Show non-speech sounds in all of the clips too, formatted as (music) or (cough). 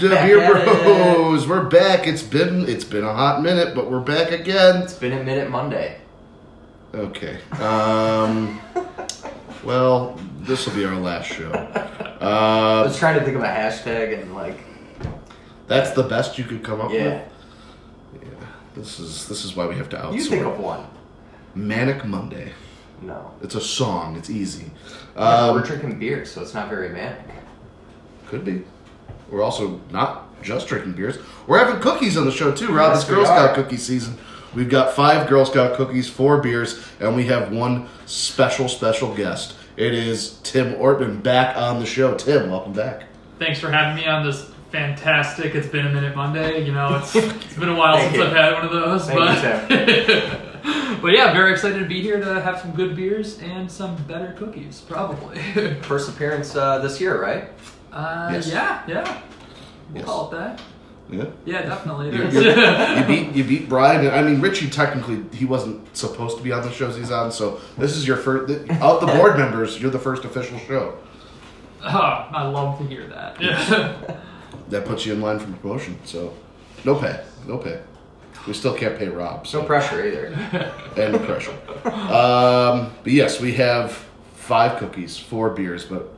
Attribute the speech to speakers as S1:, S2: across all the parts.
S1: back, Beer
S2: it.
S1: Bros. We're back. It's been it's been a hot minute, but we're back again.
S2: It's been a minute Monday.
S1: Okay. Um. well, this will be our last show.
S2: I
S1: Uh,
S2: was trying to think of a hashtag and like,
S1: that's the best you could come up
S2: yeah.
S1: with. Yeah. This is this is why we have to outsource.
S2: You think of one?
S1: Manic Monday.
S2: No.
S1: It's a song. It's easy.
S2: We're
S1: Um,
S2: drinking beer, so it's not very manic.
S1: could be. We're also not just drinking beers. We're having cookies on the show too, Rob.
S2: Yes,
S1: it's
S2: we
S1: Girl Scout cookie season. We've got five Girl Scout cookies, four beers, and we have one special, special guest. It is Tim Ortman back on the show. Tim, welcome back.
S3: Thanks for having me on this fantastic It's Been a Minute Monday. You know, it's (laughs) it's been a while since
S2: you.
S3: I've had one of those.
S2: Thank
S3: but (laughs) but yeah, very excited to be here to have some good beers and some better cookies, probably. (laughs)
S2: First appearance uh, this year, right?
S3: Uh,
S1: Yes.
S3: Yeah, yeah. We'll
S1: Yes.
S3: call it that.
S1: Yeah.
S3: Yeah, definitely. it
S1: You,
S3: is.
S1: you- you (laughs) beat you beat Brian. I mean, Richie technically he wasn't supposed to be on the shows he's on. So this is your first out the board (laughs) members. You're the first official show.
S3: Ah, I love to hear that. Yeah. (laughs)
S1: That puts you in line for promotion. So no pay, no pay. We still can't pay Rob. So
S2: No pressure either.
S1: and the pressure. Um, but yes, we have five cookies, four beers, but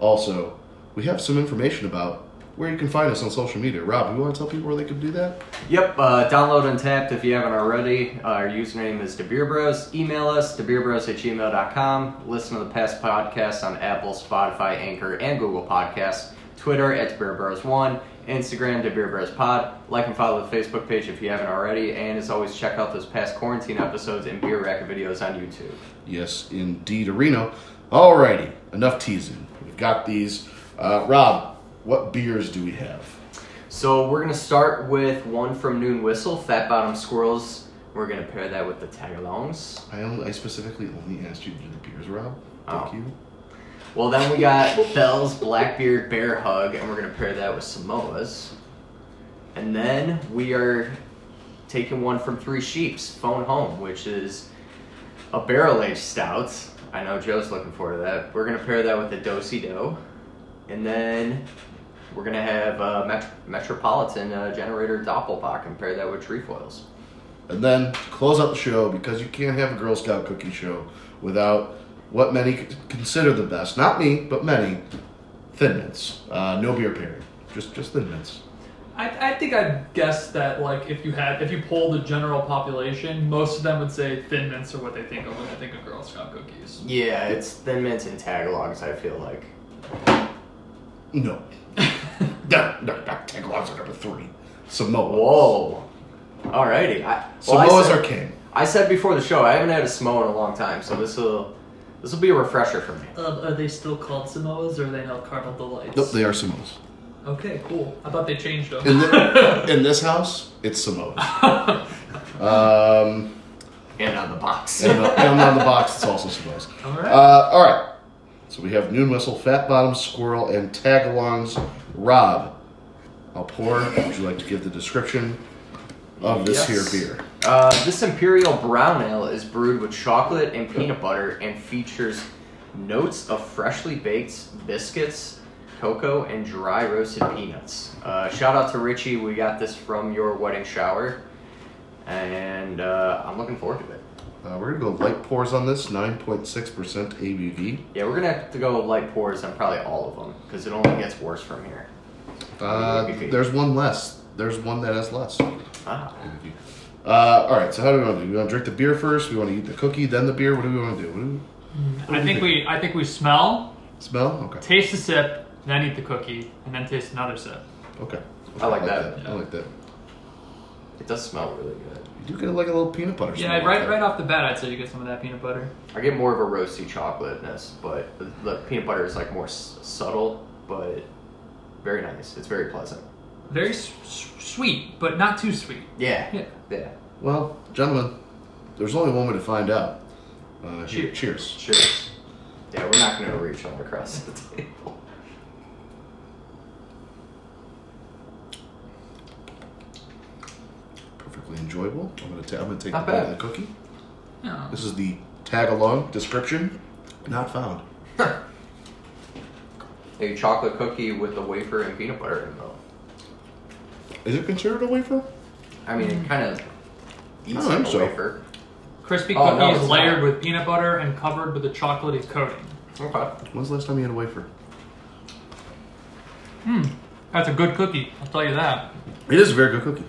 S1: also we have some information about where you can find us on social media. Rob, you want to tell people where they can do that?
S2: Yep, uh, download Untappd if you haven't already. Uh, our username is DeBeerBros. Email us, DeBeerBros at gmail.com. Listen to the past podcasts on Apple, Spotify, Anchor, and Google Podcasts. Twitter at DeBeerBros1. Instagram, DeBeerBrosPod. Like and follow the Facebook page if you haven't already. And as always, check out those past quarantine episodes and beer rack videos on YouTube.
S1: Yes, indeed, Reno. Alrighty, enough teasing. We've got these. Uh, Rob, what beers do we have?
S2: So we're gonna start with one from Noon Whistle, Fat Bottom Squirrels. We're gonna pair that with the Tagalongs.
S1: I only, I specifically only asked you to do the beers, Rob. Thank
S2: Oh.
S1: you.
S2: Well, then we got Bell's Blackbeard Bear Hug, and we're gonna pair that with Samoas. And then we are taking one from Three Sheeps, Phone Home, which is a barrel aged stout. I know Joe's looking forward to that. We're gonna pair that with the Dosey Do, and then we're gonna have uh, Met- Metropolitan uh, Generator Doppelbock and pair that with Trefoils.
S1: And then to close out the show, because you can't have a Girl Scout cookie show without what many consider the best, not me, but many, Thin Mints. Uh, no beer pairing, just just Thin Mints.
S3: I, I think I'd guess that like if you had if you polled the general population, most of them would say Thin Mints are what they think of when they think of Girl Scout cookies.
S2: Yeah, it's Thin Mints and Tagalongs, I feel like.
S1: No. no, no, not Tagalongs are number three. Samoa.
S2: Whoa. Alrighty. I, well, I
S1: Samoa's
S2: said,
S1: are king.
S2: I said before the show, I haven't had a Samoa in a long time, so this will this will be a refresher for me.
S3: Um, are they still called Samoas or are they now Caramel Delights?
S1: Nope, they are Samoas.
S3: Okay, cool. I thought they changed them.
S1: In, the, (laughs) in this house, it's Samoas. (laughs) Um,
S2: And on the box.
S1: and, uh, and on the box, it's also Samoas.
S3: All right.
S1: Uh, all right. So we have Noon Whistle, Fat Bottom Squirrel, and Tagalongs. Rob, I'll pour. Would you like to give the description of this
S2: Yes.
S1: here beer?
S2: Uh, this Imperial Brown Ale is brewed with chocolate and peanut butter and features notes of freshly baked biscuits, cocoa, and dry roasted peanuts. Uh, shout out to Richie, we got this from your wedding shower, and uh, I'm looking forward to it.
S1: Uh, we're gonna go light pours on this, nine point six percent ABV.
S2: Yeah, we're gonna have to go light pours on probably all of them because it only gets worse from here.
S1: Uh, there's one less. There's one that has less.
S2: Ah.
S1: Uh, all right. So how do we want to do? We want to drink the beer first. We want to eat the cookie, then the beer. What do we want to do? What do we,
S3: I think we I think we smell,
S1: smell? Okay.
S3: taste the sip, then eat the cookie, and then taste another sip.
S1: Okay.
S2: I like that.
S1: I like that.
S2: It does smell really good.
S1: You do get like a little peanut butter.
S3: Yeah, right
S1: like
S3: right off the bat, I'd say you get some of that peanut butter.
S2: I get more of a roasty chocolateness, but the, the peanut butter is like more s- subtle, but very nice. It's very pleasant.
S3: Very s- s- sweet, but not too sweet.
S2: Yeah.
S3: Yeah.
S2: Yeah.
S1: Well, gentlemen, there's only one way to find out. Uh,
S3: Cheers.
S1: cheers.
S2: Cheers. Yeah, we're not gonna reach all across the table.
S1: Perfectly enjoyable. I'm gonna ta- I'm gonna take
S2: Not
S1: the bite of
S2: bad.
S1: the cookie.
S3: Yeah.
S1: This is the tag along description. Not found. (laughs)
S2: a chocolate cookie with a wafer and peanut butter in the middle.
S1: Is it considered a wafer?
S2: I mean, it kind of eats
S1: I
S2: like
S1: think
S2: a
S1: so.
S2: wafer.
S3: Crispy
S2: Oh, no,
S3: cookies
S2: it's
S3: layered
S2: not.
S3: with peanut butter and covered with a chocolatey coating.
S2: Okay.
S1: When's the last time you had a wafer?
S3: Hmm, that's a good cookie. I'll tell you that.
S1: It is a very good cookie.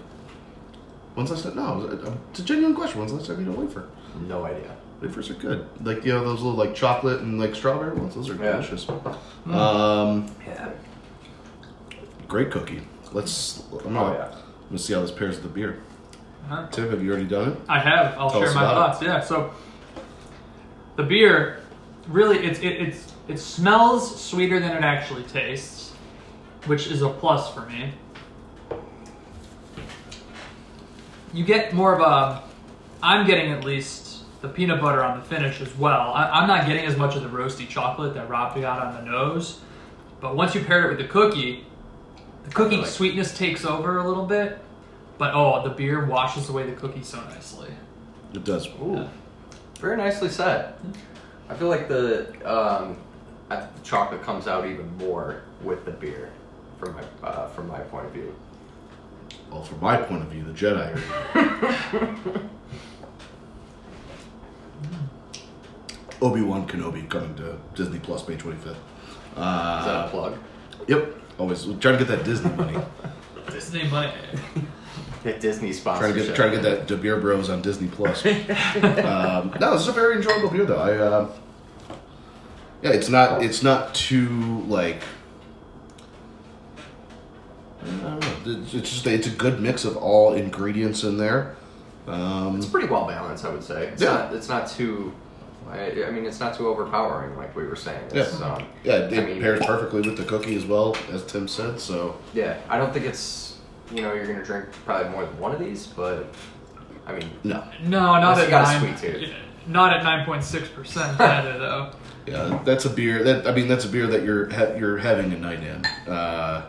S1: When's I said? No, uh, it's a genuine question. When's I said time you had a wafer?
S2: No idea.
S1: Wafers are good. Like you know those little like chocolate and like strawberry ones. Those are
S2: Yeah.
S1: delicious. Hmm. Um,
S2: Yeah.
S1: great cookie. Let's. I'm
S2: Oh
S1: gonna,
S2: yeah.
S1: I'm gonna see how this pairs with the beer.
S3: Huh?
S1: Tim, have you already done it?
S3: I have. I'll
S1: Tell
S3: share my
S1: about
S3: thoughts. Yeah. So the beer, really, it's it, it's it smells sweeter than it actually tastes, which is a plus for me. You get more of a. I'm getting at least the peanut butter on the finish as well. I, I'm not getting as much of the roasty chocolate that Rob got on the nose, but once you pair it with the cookie, the cookie
S2: Like-
S3: sweetness takes over a little bit. But oh, the beer washes away the cookie so nicely.
S1: It does.
S2: Ooh. Very nicely said. I feel like the um, I think the chocolate comes out even more with the beer, from my uh, from my point of view.
S1: Well, from my point of view, the Jedi. Are... (laughs) Obi Wan Kenobi coming to Disney Plus May 25th.
S2: Is that
S1: Uh,
S2: a plug?
S1: yep. Always trying to get that Disney money. (laughs)
S3: Disney money.
S2: Get Disney
S1: trying to get trying to get that De Beer Bros on Disney Plus. (laughs) um, no, this is a very enjoyable beer though. I uh, yeah, it's not it's not too like I don't know. It's, it's just it's a good mix of all ingredients in there. Um,
S2: It's pretty well balanced, I would say. It's
S1: Yeah.
S2: not. It's not too. I, I mean, it's not too overpowering, like we were saying. It's,
S1: Yeah.
S2: um,
S1: yeah, it,
S2: I mean-
S1: pairs perfectly with the cookie as well, as Tim said. So
S2: yeah. I don't think it's. You know, you're gonna drink probably more than one of these, but I mean,
S1: no,
S3: No, not at
S2: you got a
S3: nine.
S2: sweet tooth.
S3: Not at nine point six percent either, though. (laughs)
S1: yeah, that's a beer. That I mean, that's a beer that you're ha- you're having a night in. Uh,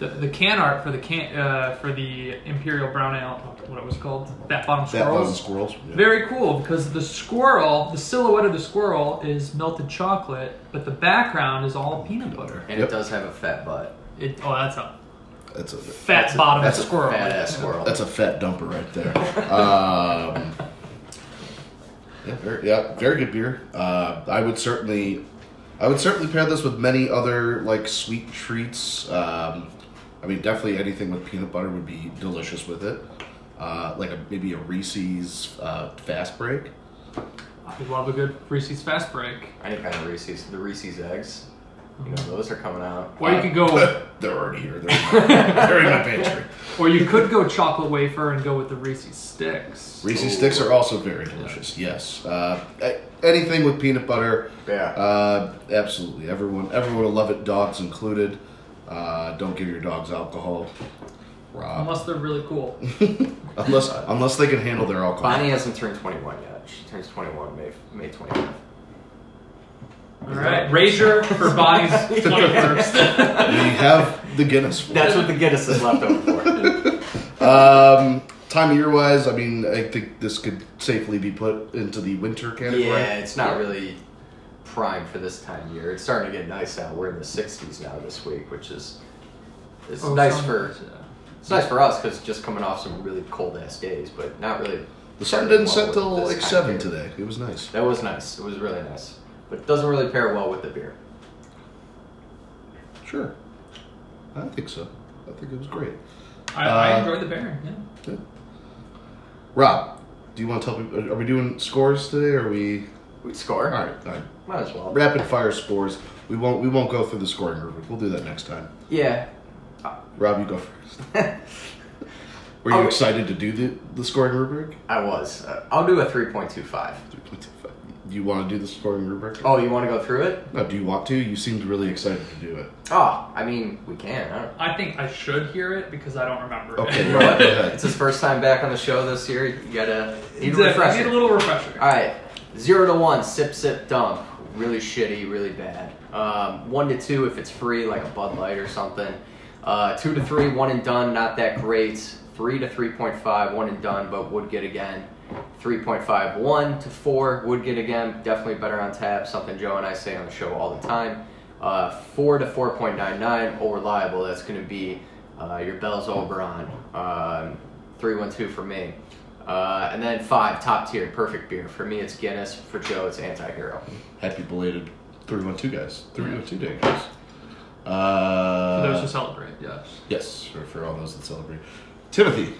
S3: The, the can art for the can uh, for the Imperial Brown Ale, what it was called, Fat Bottom
S1: Fat bottom
S3: Squirrels.
S1: squirrels. yeah.
S3: Very cool because the squirrel, the silhouette of the squirrel is melted chocolate, but the background is all peanut butter.
S2: and
S1: Yep.
S2: it does have a fat butt.
S3: It, oh, that's a
S1: That's a
S3: fat
S2: That's a-
S3: bottom
S2: that's a
S3: squirrel.
S2: fat ass squirrel.
S1: That's a fat dumper right there. Um, yeah, very, yeah, very good beer. Uh, I would certainly, I would certainly pair this with many other like sweet treats. Um, I mean, definitely anything with peanut butter would be delicious with it. Uh, like a maybe a Reese's uh, fast break.
S3: I love a good Reese's Fast Break.
S2: Any kind of Reese's, the Reese's eggs. You know, those are coming out.
S3: Or you could go, (laughs)
S1: They're already here. They're in my, they're in my pantry. (laughs)
S3: or you could go chocolate wafer and go with the Reese's sticks.
S1: Reese's
S2: Ooh.
S1: sticks are also very delicious. Yes, uh, a- anything with peanut butter.
S2: Yeah.
S1: Uh, absolutely. Everyone, everyone will love it. Dogs included. Uh, don't give your dogs alcohol. Rob.
S3: Unless they're really cool. (laughs)
S1: unless, unless they can handle their alcohol.
S2: Bonnie hasn't turned 21 yet. She turns 21 May May 25th.
S3: All right, Rager for Bonnie's (laughs) 21st. (laughs)
S1: We have the Guinness. For
S2: That's
S1: it.
S2: what the Guinness is left over for.
S1: Um, time of year wise, I mean, I think this could safely be put into the winter category.
S2: yeah, it's not really prime for this time of year. It's starting to get nice out. We're in the 60s now this week, which is it's
S3: Oh,
S2: nice
S3: some-
S2: for it's nice for us because just coming off some really cold ass days, but not really.
S1: The sun didn't
S2: well
S1: set
S2: with
S1: till like seven
S2: year.
S1: today. It was nice.
S2: That was nice. It was really nice, but it doesn't really pair well with the beer.
S1: Sure. I think so. I think it was great.
S3: I, I
S1: Uh,
S3: enjoyed the beer. Yeah.
S1: Rob, do you want to tell people? Are we doing scores today? Or are we?
S2: We score.
S1: All right, all right.
S2: Might as well.
S1: Rapid fire scores. We won't. We won't go through the scoring rubric. We'll do that next time.
S2: Yeah.
S1: Rob, you go first. (laughs) Were you
S2: Oh.
S1: excited to do the the scoring rubric?
S2: I was. Uh, I'll do a 3.25.
S1: Three point two five. Do you want to do the scoring rubric?
S2: Oh, you want to go through it?
S1: No, do you want to? You seemed really excited to do it.
S2: Oh, I mean, we can. I
S3: I think I should hear it because I don't remember
S1: Okay,
S3: it. (laughs)
S2: You?
S1: Go ahead.
S2: It's his first time back on the show this year. You gotta need a
S3: Exactly. I need a little refresher.
S2: All right, zero to one, sip, sip, dump. Really shitty, really bad. Um, one to two if it's free, like a Bud Light or something. Uh, two to three, one and done, not that great. Three to three point five, one and done, but would get again. 3.5, one to four, would get again. Definitely better on tap. Something Joe and I say on the show all the time. Uh, four to four point nine nine, old reliable. That's going to be uh, your Bell's Oberon. Um, three one two for me. Uh, and then five, top tier, perfect beer. For me, it's Guinness. For Joe, it's Anti-Hero.
S1: Happy belated 312 guys. 302 day guys.
S3: For
S1: Uh,
S3: those who celebrate, yes.
S1: yes, for, for all those that celebrate. Timothy,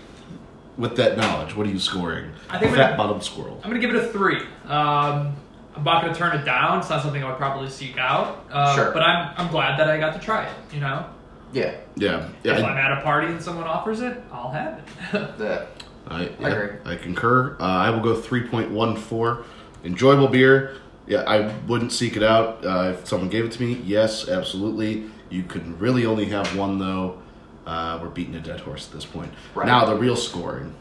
S1: with that knowledge, what are you scoring?
S3: I think
S1: Fat
S3: we're-
S1: bottom squirrel.
S3: I'm gonna give it a three. Um, I'm not gonna turn it down. It's not something I would probably seek out. Uh,
S2: Sure.
S3: But I'm I'm glad that I got to try it. You know,
S2: Yeah,
S1: Yeah, yeah.
S3: if
S1: I-
S3: I'm at a party and someone offers it, I'll have it. (laughs)
S2: the
S1: I,
S2: I agree.
S1: I concur. Uh, I will go 3.14. Enjoyable beer. Yeah, I wouldn't seek it out. Uh, if someone gave it to me, yes, absolutely. You can really only have one, though. Uh, we're beating a dead horse at this point.
S2: Right.
S1: Now, the real scoring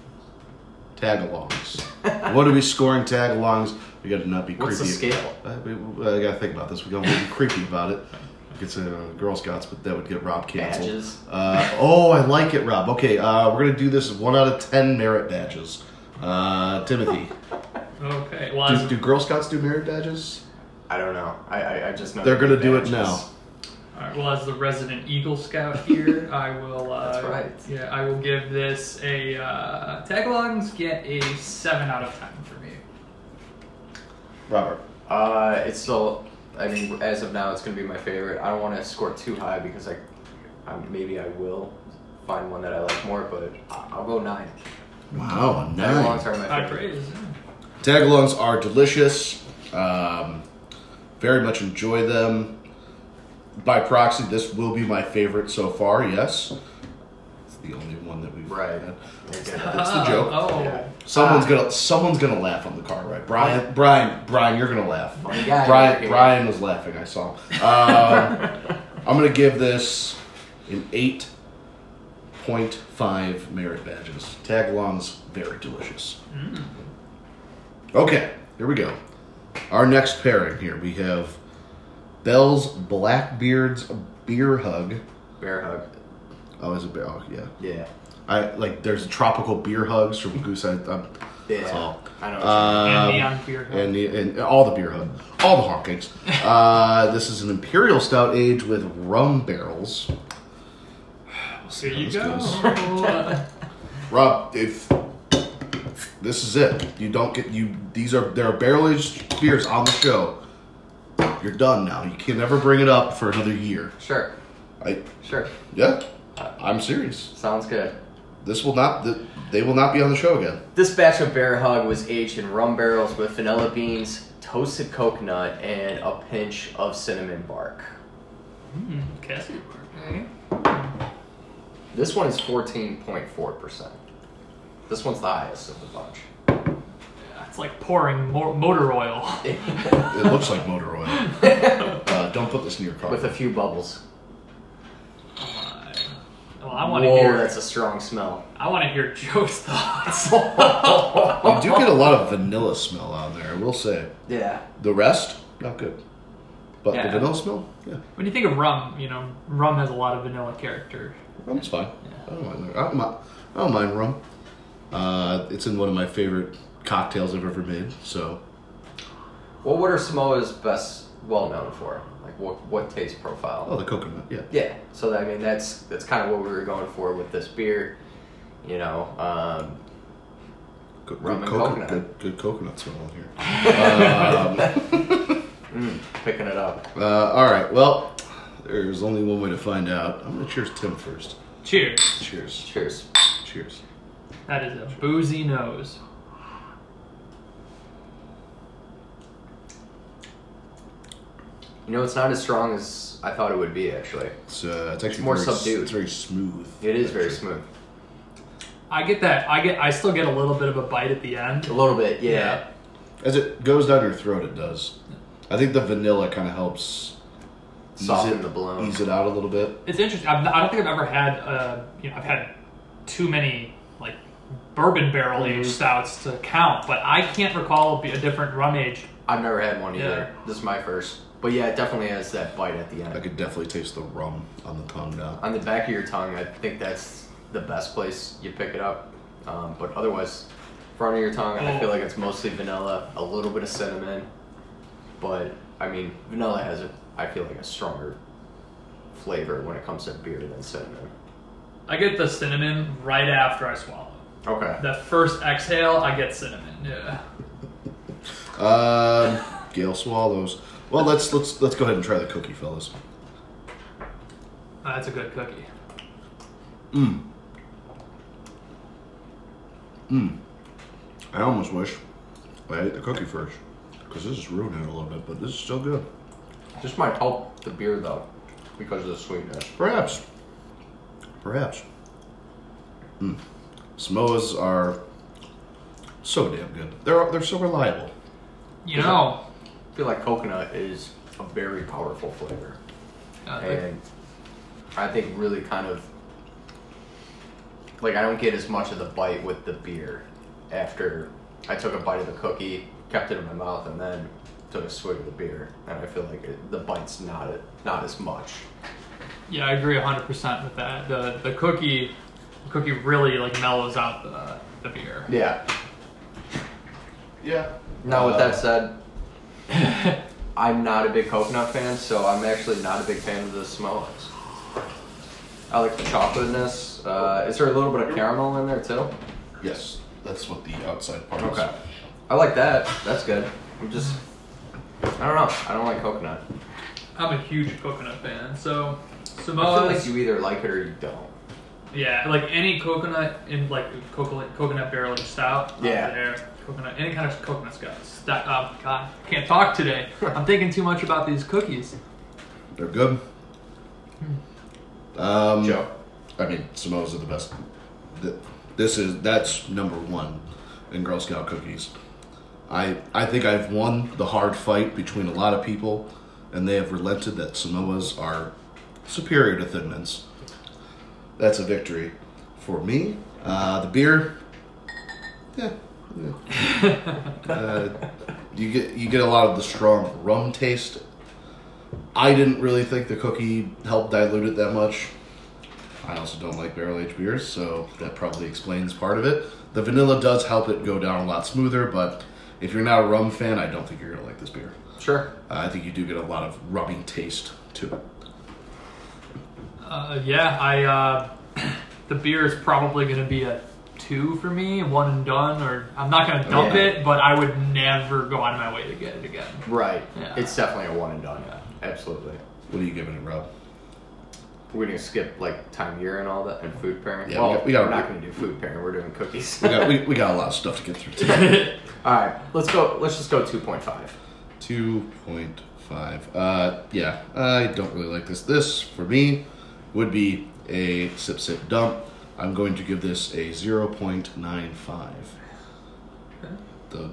S1: tag alongs. (laughs) what are we scoring tag alongs? We got to not be
S2: what's the
S1: creepy.
S2: scale?
S1: Uh, we, I got to think about this. We don't want to be creepy about it. It's a Girl Scouts, but that would get Rob canceled.
S2: Badges.
S1: Uh, oh, I like it, Rob. Okay, uh, we're gonna do this one out of ten merit badges. Uh, Timothy,
S3: okay. Well,
S1: do,
S3: as,
S1: do Girl Scouts do merit badges?
S2: I don't know. I I, I just know
S1: They're
S2: they
S1: gonna
S2: do
S1: do it
S2: badges.
S1: now.
S3: all right, well, as the resident Eagle Scout here, (laughs) I will. Uh,
S2: That's right.
S3: Yeah, I will give this a uh, tagalongs get a seven out of ten for me.
S1: Robert.
S2: Uh, it's still. I mean, as of now, it's gonna be my favorite. I don't want to score too high because I, I maybe I will find one that I like more, but I- I'll go nine.
S1: Wow,
S2: Nine long
S1: nine.
S2: term, my
S3: High
S2: favorite.
S3: praise.
S1: Tagalongs are delicious. Um, very much enjoy them. By proxy, this will be my favorite so far. Yes, it's the only one that we've
S2: Right.
S1: had.
S2: Okay.
S1: That's the joke.
S3: Oh,
S2: Yeah.
S1: Someone's
S2: Ah.
S1: gonna someone's gonna laugh on the car ride. Brian, Brian, Brian, you're gonna laugh.
S2: Funny guy
S1: Brian,
S2: over here.
S1: Brian was laughing. I saw. Him. Um, (laughs) I'm gonna give this an eight point five merit badges. Tagalongs very delicious. Okay, here we go. Our next pairing here we have Bell's Blackbeard's Beer Hug.
S2: Bear hug.
S1: Oh, is it bear? Oh, yeah.
S2: Yeah.
S1: I like. There's tropical beer hugs from (laughs) Goose. I, I'm,
S2: Yeah.
S1: That's all.
S2: I know. What you're
S3: and neon beer.
S1: and, the, and all the beer hug, all the honkings. (laughs) uh, this is an imperial stout aged with rum barrels.
S3: Here you
S1: This
S3: go. (laughs)
S1: Rob, if this is it, you don't get you. These are there are barrel aged beers on the show. You're done now. You can never bring it up for another year.
S2: Sure.
S1: I
S2: Sure.
S1: yeah, I- I'm serious.
S2: Sounds good.
S1: This will not. They will not be on the show again.
S2: This batch of Bear Hug was aged in rum barrels with vanilla beans, toasted coconut, and a pinch of cinnamon bark.
S3: Mm, Cassie okay.
S2: This one is 14.4%. This one's the highest of the bunch.
S3: Yeah, It's like pouring mo- motor oil. (laughs)
S1: It looks like motor oil. (laughs) Uh, don't put this in your car.
S2: With a few bubbles.
S3: Well, I want to
S2: Whoa,
S3: hear.
S2: that's a strong smell.
S3: I want to hear Joe's thoughts. (laughs)
S1: you do get a lot of vanilla smell out there. I will say.
S2: Yeah.
S1: The rest, not good. But
S3: Yeah.
S1: the vanilla smell, yeah,
S3: when you think of rum, you know, rum has a lot of vanilla character.
S1: rum's fine.
S3: Yeah.
S1: I don't mind. I don't mind, I don't mind rum. Uh, it's in one of my favorite cocktails I've ever made. So
S2: Well, what are Samoa's best well known for? Like what what taste profile?
S1: oh, the coconut, yeah.
S2: Yeah. So I mean that's that's kind of what we were going for with this beer. You know, um,
S1: Good,
S2: Rum
S1: good
S2: and coconut.
S1: Good, good coconut smell in here. (laughs) um,
S2: mm, (laughs) picking it up.
S1: uh, all right. Well, there's only one way to find out. I'm gonna cheers Tim first.
S3: Cheers.
S1: Cheers.
S2: Cheers.
S1: Cheers.
S3: That is a boozy nose.
S2: You know, it's not as strong as I thought it would be. Actually,
S1: It's uh, it's actually
S2: more
S1: very, s-
S2: subdued.
S1: It's very smooth.
S2: it is very smooth.
S3: I get that. I get. I still get a little bit of a bite at the end.
S2: A little bit, yeah.
S1: As it goes down your throat, it does. I think the vanilla kind of helps ease
S2: Soften
S1: it,
S2: the blow.
S1: ease it out a little bit.
S3: It's interesting. I've, I don't think I've ever had. Uh, you know, I've had too many like bourbon barrel aged
S2: Mhm.
S3: stouts to count, but I can't recall a different rum age.
S2: I've never had one either.
S3: Yeah.
S2: This is my first. But yeah, it definitely has that bite at the end.
S1: I could definitely taste the rum on the tongue now.
S2: On the back of your tongue, I think that's the best place you pick it up. Um, but otherwise, front of your tongue, I feel like it's mostly vanilla, a little bit of cinnamon, but I mean, vanilla has a, I feel like a stronger flavor when it comes to beer than cinnamon.
S3: I get the cinnamon right after I swallow.
S2: Okay.
S3: The first exhale, I get cinnamon. Yeah.
S1: Um, Gail swallows. Well, let's let's let's go ahead and try the cookie, fellas.
S3: Uh, that's a good cookie.
S1: Mmm. Mmm. I almost wish I ate the cookie first because this is ruining it a little bit, but this is still good.
S2: This might help the beer though, because of the sweetness.
S1: Perhaps. Perhaps. Mm. Samoas are so damn good. They're they're so reliable.
S3: You know,
S2: I feel like coconut is a very powerful flavor,
S3: uh,
S2: and I think really kind of like I don't get as much of the bite with the beer after I took a bite of the cookie, kept it in my mouth, and then took a swig of the beer, and I feel like it, the bite's not not as much.
S3: yeah, I agree 100% with that. The the cookie, the cookie really like mellows out the the beer.
S2: Yeah.
S1: Yeah.
S2: Now, with
S1: Uh,
S2: that said, (laughs) I'm not a big coconut fan, so I'm actually not a big fan of the Samoas. I like the chocolateness. Uh, is there a little bit of caramel in there too?
S1: Yes, that's what the outside part
S2: Okay.
S1: is. Okay.
S2: I like that. That's good. I'm just, I don't know. I don't like coconut.
S3: I'm a huge coconut fan, so
S2: I feel like you either like it or you don't.
S3: Yeah, like any coconut in like coconut coconut barrel aged stout. I'm
S2: Yeah.
S3: there. Coconut, any kind of coconut stout. Sta- oh God, can't talk today. (laughs) I'm thinking too much about these cookies.
S1: They're good. Um,
S2: Joe.
S1: I mean, Samoas are the best. This is that's number one in Girl Scout cookies. I I think I've won the hard fight between a lot of people, and they have relented that Samoas are superior to Thin Mints. That's a victory for me. Uh, the beer, yeah, yeah. (laughs) uh, you get you get a lot of the strong rum taste. I didn't really think the cookie helped dilute it that much. I also don't like barrel aged beers, so that probably explains part of it. The vanilla does help it go down a lot smoother, but if you're not a rum fan, I don't think you're gonna like this beer.
S2: Sure.
S1: Uh, I think you do get a lot of rummy taste to it.
S3: Uh, yeah, I uh, (clears throat) the beer is probably going to be a two for me, one and done. Or I'm not going to dump
S2: Yeah.
S3: it, but I would never go out of my way to get it again.
S2: Right.
S3: Yeah.
S2: It's definitely a one and done. Yeah. Absolutely.
S1: What are you giving it, Rob?
S2: We're gonna skip like time year and all that and food pairing.
S1: Yeah, we got, we got
S2: we're not gonna do food pairing. We're doing cookies.
S1: We got we, we got a lot of stuff to get through today. (laughs)
S2: all right, let's go. Let's just go two point five.
S1: Two point five. Uh, yeah, I don't really like this. This for me would be a sip sip dump. I'm going to give this a zero point nine five. The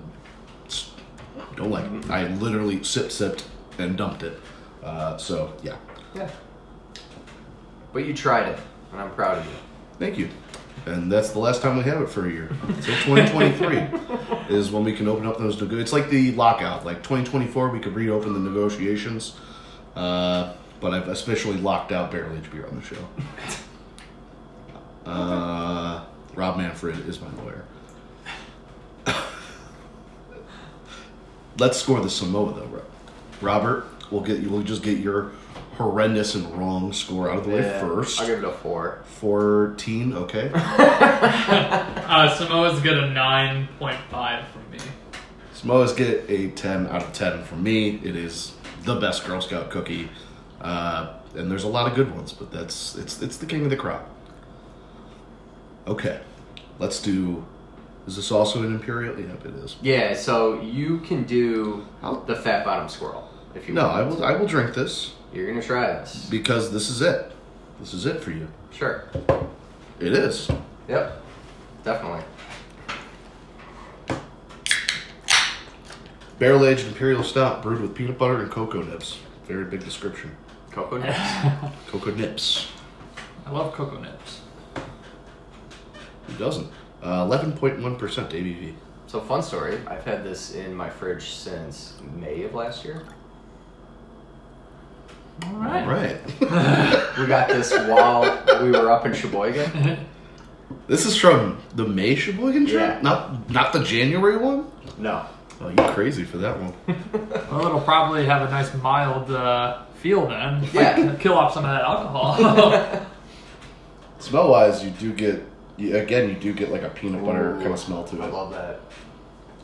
S1: don't like. it. I literally sip sipped and dumped it. Uh, so yeah,
S2: Yeah. But you tried it, and I'm proud of you.
S1: thank you. And that's the last time we have it for a year. Until 2023 (laughs) is when we can open up those. It's like the lockout. Like 2024, we could reopen the negotiations. Uh, but I've especially locked out barrel aged beer on the show. (laughs) Uh, Rob Manfred is my lawyer. Let's score the Samoa though, Rob. Robert. We'll get you. We'll just get your horrendous and wrong score out of the way
S2: Yeah,
S1: first.
S2: I'll give it a four.
S1: 14, okay. (laughs)
S3: Uh, Samoa's get a nine point five from me.
S1: Samoa's get a 10 out of 10 from me. It is the best Girl Scout cookie. Uh, and there's a lot of good ones, but that's it's it's the king of the crop. Okay. Let's do Is this also an imperial? Yep, it is.
S2: Yeah, so you can do
S1: How-
S2: the fat bottom squirrel if you
S1: No,
S2: want.
S1: I will I will drink this
S2: You're gonna try this.
S1: because this is it. This is it for you.
S2: Sure.
S1: It is.
S2: Yep. Definitely.
S1: Barrel aged imperial stout brewed with peanut butter and cocoa nibs. Very big description.
S2: Cocoa nips. (laughs)
S1: Cocoa nips.
S3: I love cocoa nips.
S1: Who doesn't? Uh, 11.1% ABV.
S2: so fun story. I've had this in my fridge since May of last year.
S3: All right.
S1: Right. (laughs)
S2: We got this while we were up in Sheboygan.
S1: This is from the May Sheboygan trip,
S2: Yeah.
S1: not not the January one.
S2: No.
S1: Oh, you crazy for that one? (laughs)
S3: Well, it'll probably have a nice mild uh, feel then.
S2: Yeah.
S3: Kill off some of that alcohol. (laughs)
S1: Smell wise, you do get you, again. You do get like a peanut butter
S2: Ooh,
S1: kind of smell to it.
S2: I love that.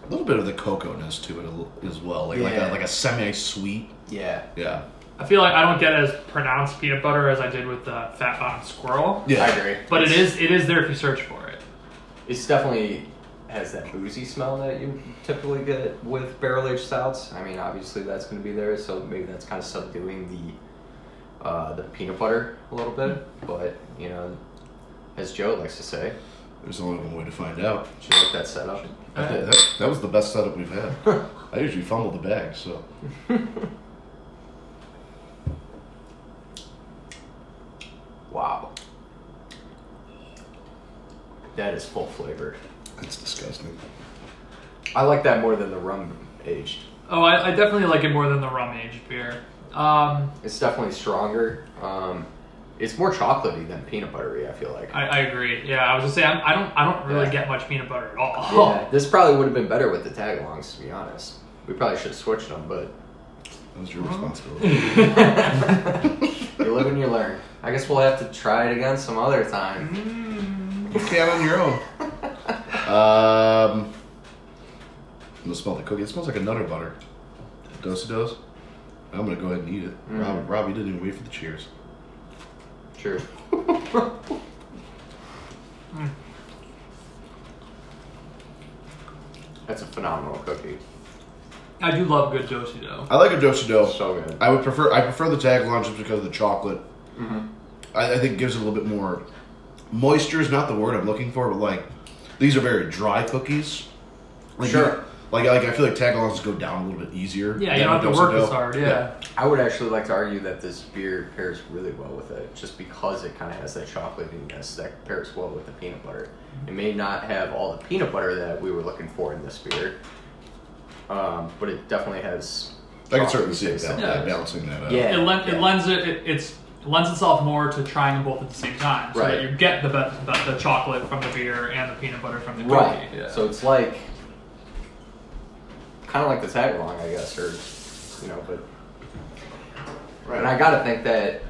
S1: A little bit of the cocoa-ness to it as well, like like a like a semi-sweet.
S2: Yeah.
S1: Yeah.
S3: I feel like I don't get as pronounced peanut butter as I did with the fat bottom squirrel.
S1: Yeah.
S2: I agree.
S3: But it
S2: it
S3: is it is there if you search for it.
S2: It's definitely has that boozy smell that you typically get with barrel aged stouts. I mean, obviously that's going to be there, so maybe that's kind of subduing the uh, the peanut butter a little bit. But you know, as Joe likes to say,
S1: There's only one way to find out.
S2: do you like that setup?
S1: I did. That, that was the best setup we've had. (laughs) I usually fumble the bag, so (laughs)
S2: Wow, that is full flavored.
S1: That's disgusting.
S2: I like that more than the rum aged.
S3: Oh, I, I definitely like it more than the rum aged beer. Um,
S2: It's definitely stronger. Um, it's more chocolatey than peanut buttery. I feel like.
S3: I, I agree. Yeah, I was gonna say I'm, I don't I don't really
S2: Yeah.
S3: get much peanut butter at all.
S2: Yeah, (laughs) this probably would have been better with the tagalongs, to be honest. We probably should have switched them, but
S1: That was your responsibility. (laughs)
S2: you live and you learn. I guess we'll have to try it again some other time.
S3: Mm.
S1: you can on your own. (laughs) Um, I'm gonna smell the cookie. It smells like a nutter butter. Dos dos. I'm gonna go ahead and eat it.
S2: Mm.
S1: Rob, Rob, you didn't even wait for the cheers.
S2: True. That's a phenomenal cookie.
S3: I do love good dosi dough.
S1: I like a dos dough.
S2: So good.
S1: I would prefer. I prefer the tag lunch just because of the chocolate.
S2: Mhm.
S1: I, I think it gives it a little bit more moisture. Is not the word I'm looking for, but like these are very dry cookies. Like
S2: Sure.
S1: You- like like I feel like tagalongs go down a little bit easier.
S3: Yeah, you don't have to work as hard. Yeah.
S2: I would actually like to argue that this beer pairs really well with it, just because it kind of has that chocolatiness that pairs well with the peanut butter. It may not have all the peanut butter that we were looking for in this beer, um, but it definitely has.
S1: I can certainly see it
S2: chocolatey taste
S1: bal-
S2: in
S3: Yeah.
S1: balancing that out.
S2: Yeah.
S3: It, len- it lends it, it it's it lends itself more to trying them both at the same time, so
S2: Right.
S3: that you get the, be- the the chocolate from the beer and the peanut butter from the cookie.
S2: Right.
S3: Yeah.
S2: So it's like kind of like the tag along, I guess, or you know, but and I gotta think that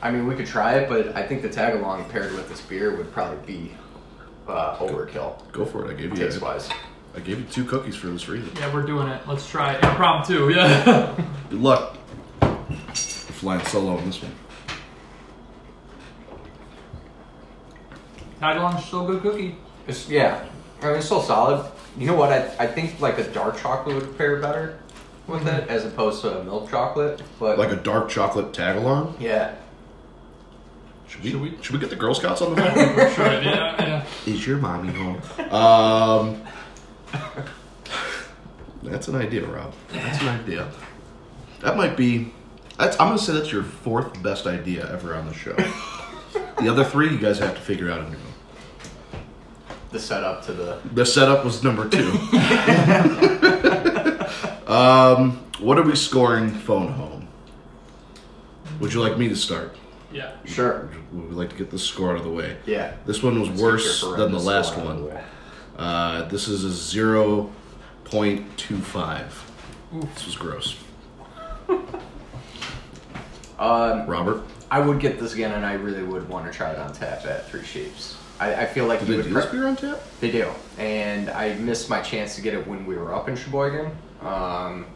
S2: I mean we could try it, but I think the tag along paired with this beer would probably be uh, overkill
S1: Go for it. I gave you.
S2: taste wise.
S1: I gave you two cookies for this reason.
S3: yeah, we're doing it. Let's try it. Impromptu. Yeah. (laughs)
S1: Good luck. You're flying solo on this one.
S3: Tagalong's still a good cookie.
S2: It's, yeah, I mean it's still solid. You know what? I I think like a dark chocolate would pair better with it as opposed to a milk chocolate. But
S1: Like a dark chocolate tag along.
S2: yeah,
S1: Should we,
S3: Should we-
S1: should we get the Girl Scouts on the (laughs) phone?
S3: Sure. Yeah. Yeah.
S1: Is your mommy home? Um, that's an idea, Rob. That's an idea. That might be. That's, I'm gonna say that's your fourth best idea ever on the show. (laughs) the other three, you guys have to figure out on your own.
S2: The setup to the
S1: The setup was number two. (laughs) um, what are we scoring phone home? Would you like me to start?
S3: Yeah.
S2: sure.
S1: Would we like to get the score out of the way?
S2: Yeah.
S1: This one was
S2: Let's
S1: worse than the last
S2: score out of the
S1: one. Uh, this is a 0.25. This was gross.
S2: Um,
S1: Robert,
S2: I would get this again, and I really would want to try it on tap at Three Sheeps. I, I feel like
S1: did
S2: you
S1: they
S2: would
S1: do beer on tap?
S2: They do, and I missed my chance to get it when we were up in Sheboygan. Um,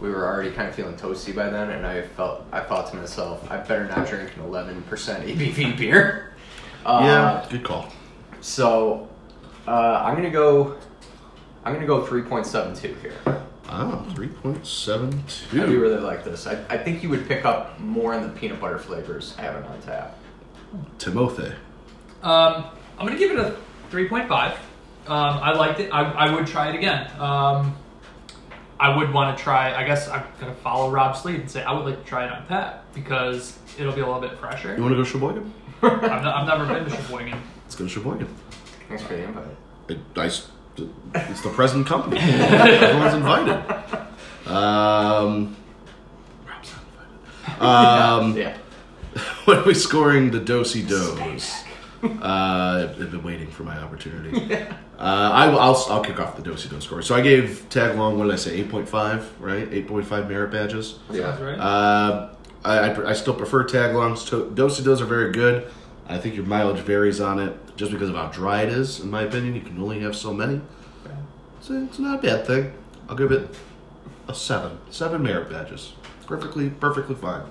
S2: we were already kind of feeling toasty by then, and I felt I thought to myself, I better not drink an 11% ABV (laughs) beer. Uh,
S1: yeah, good call.
S2: So uh, I'm gonna go. I'm gonna go 3.72 here.
S1: Ah, 3.72.
S2: I do really like this. I, I think you would pick up more in the peanut butter flavors having on tap.
S1: Timothy.
S3: Um, I'm gonna give it a 3.5. Um, I liked it. I, I would try it again. Um, I would want to try. I guess I'm gonna follow Rob's lead and say I would like to try it on tap because it'll be a little bit fresher.
S1: You want to go Sheboygan? (laughs)
S3: I've, no, I've never been to Sheboygan.
S1: Let's go to Sheboygan.
S2: Thanks for the invite.
S1: It, I s- it's the present company. (laughs) Everyone's invited. Um, Rob's not invited. (laughs) Um,
S2: yeah.
S1: what are we scoring the dosey dos? (laughs) Uh, I've been waiting for my opportunity. uh, I, will I'll, I'll kick off the Dosey Do score. So I gave Tag Long, what did I say, 8.5, right? 8.5 merit badges.
S3: Sounds right.
S1: Uh, I, I, I still prefer tag longs. To, Dosey Dos are very good. I think your mileage varies on it just because of how dry it is, in my opinion. You can only have so many.
S3: Okay.
S1: It's, not a bad thing. I'll give it a 7. 7 merit badges. Perfectly, perfectly fine.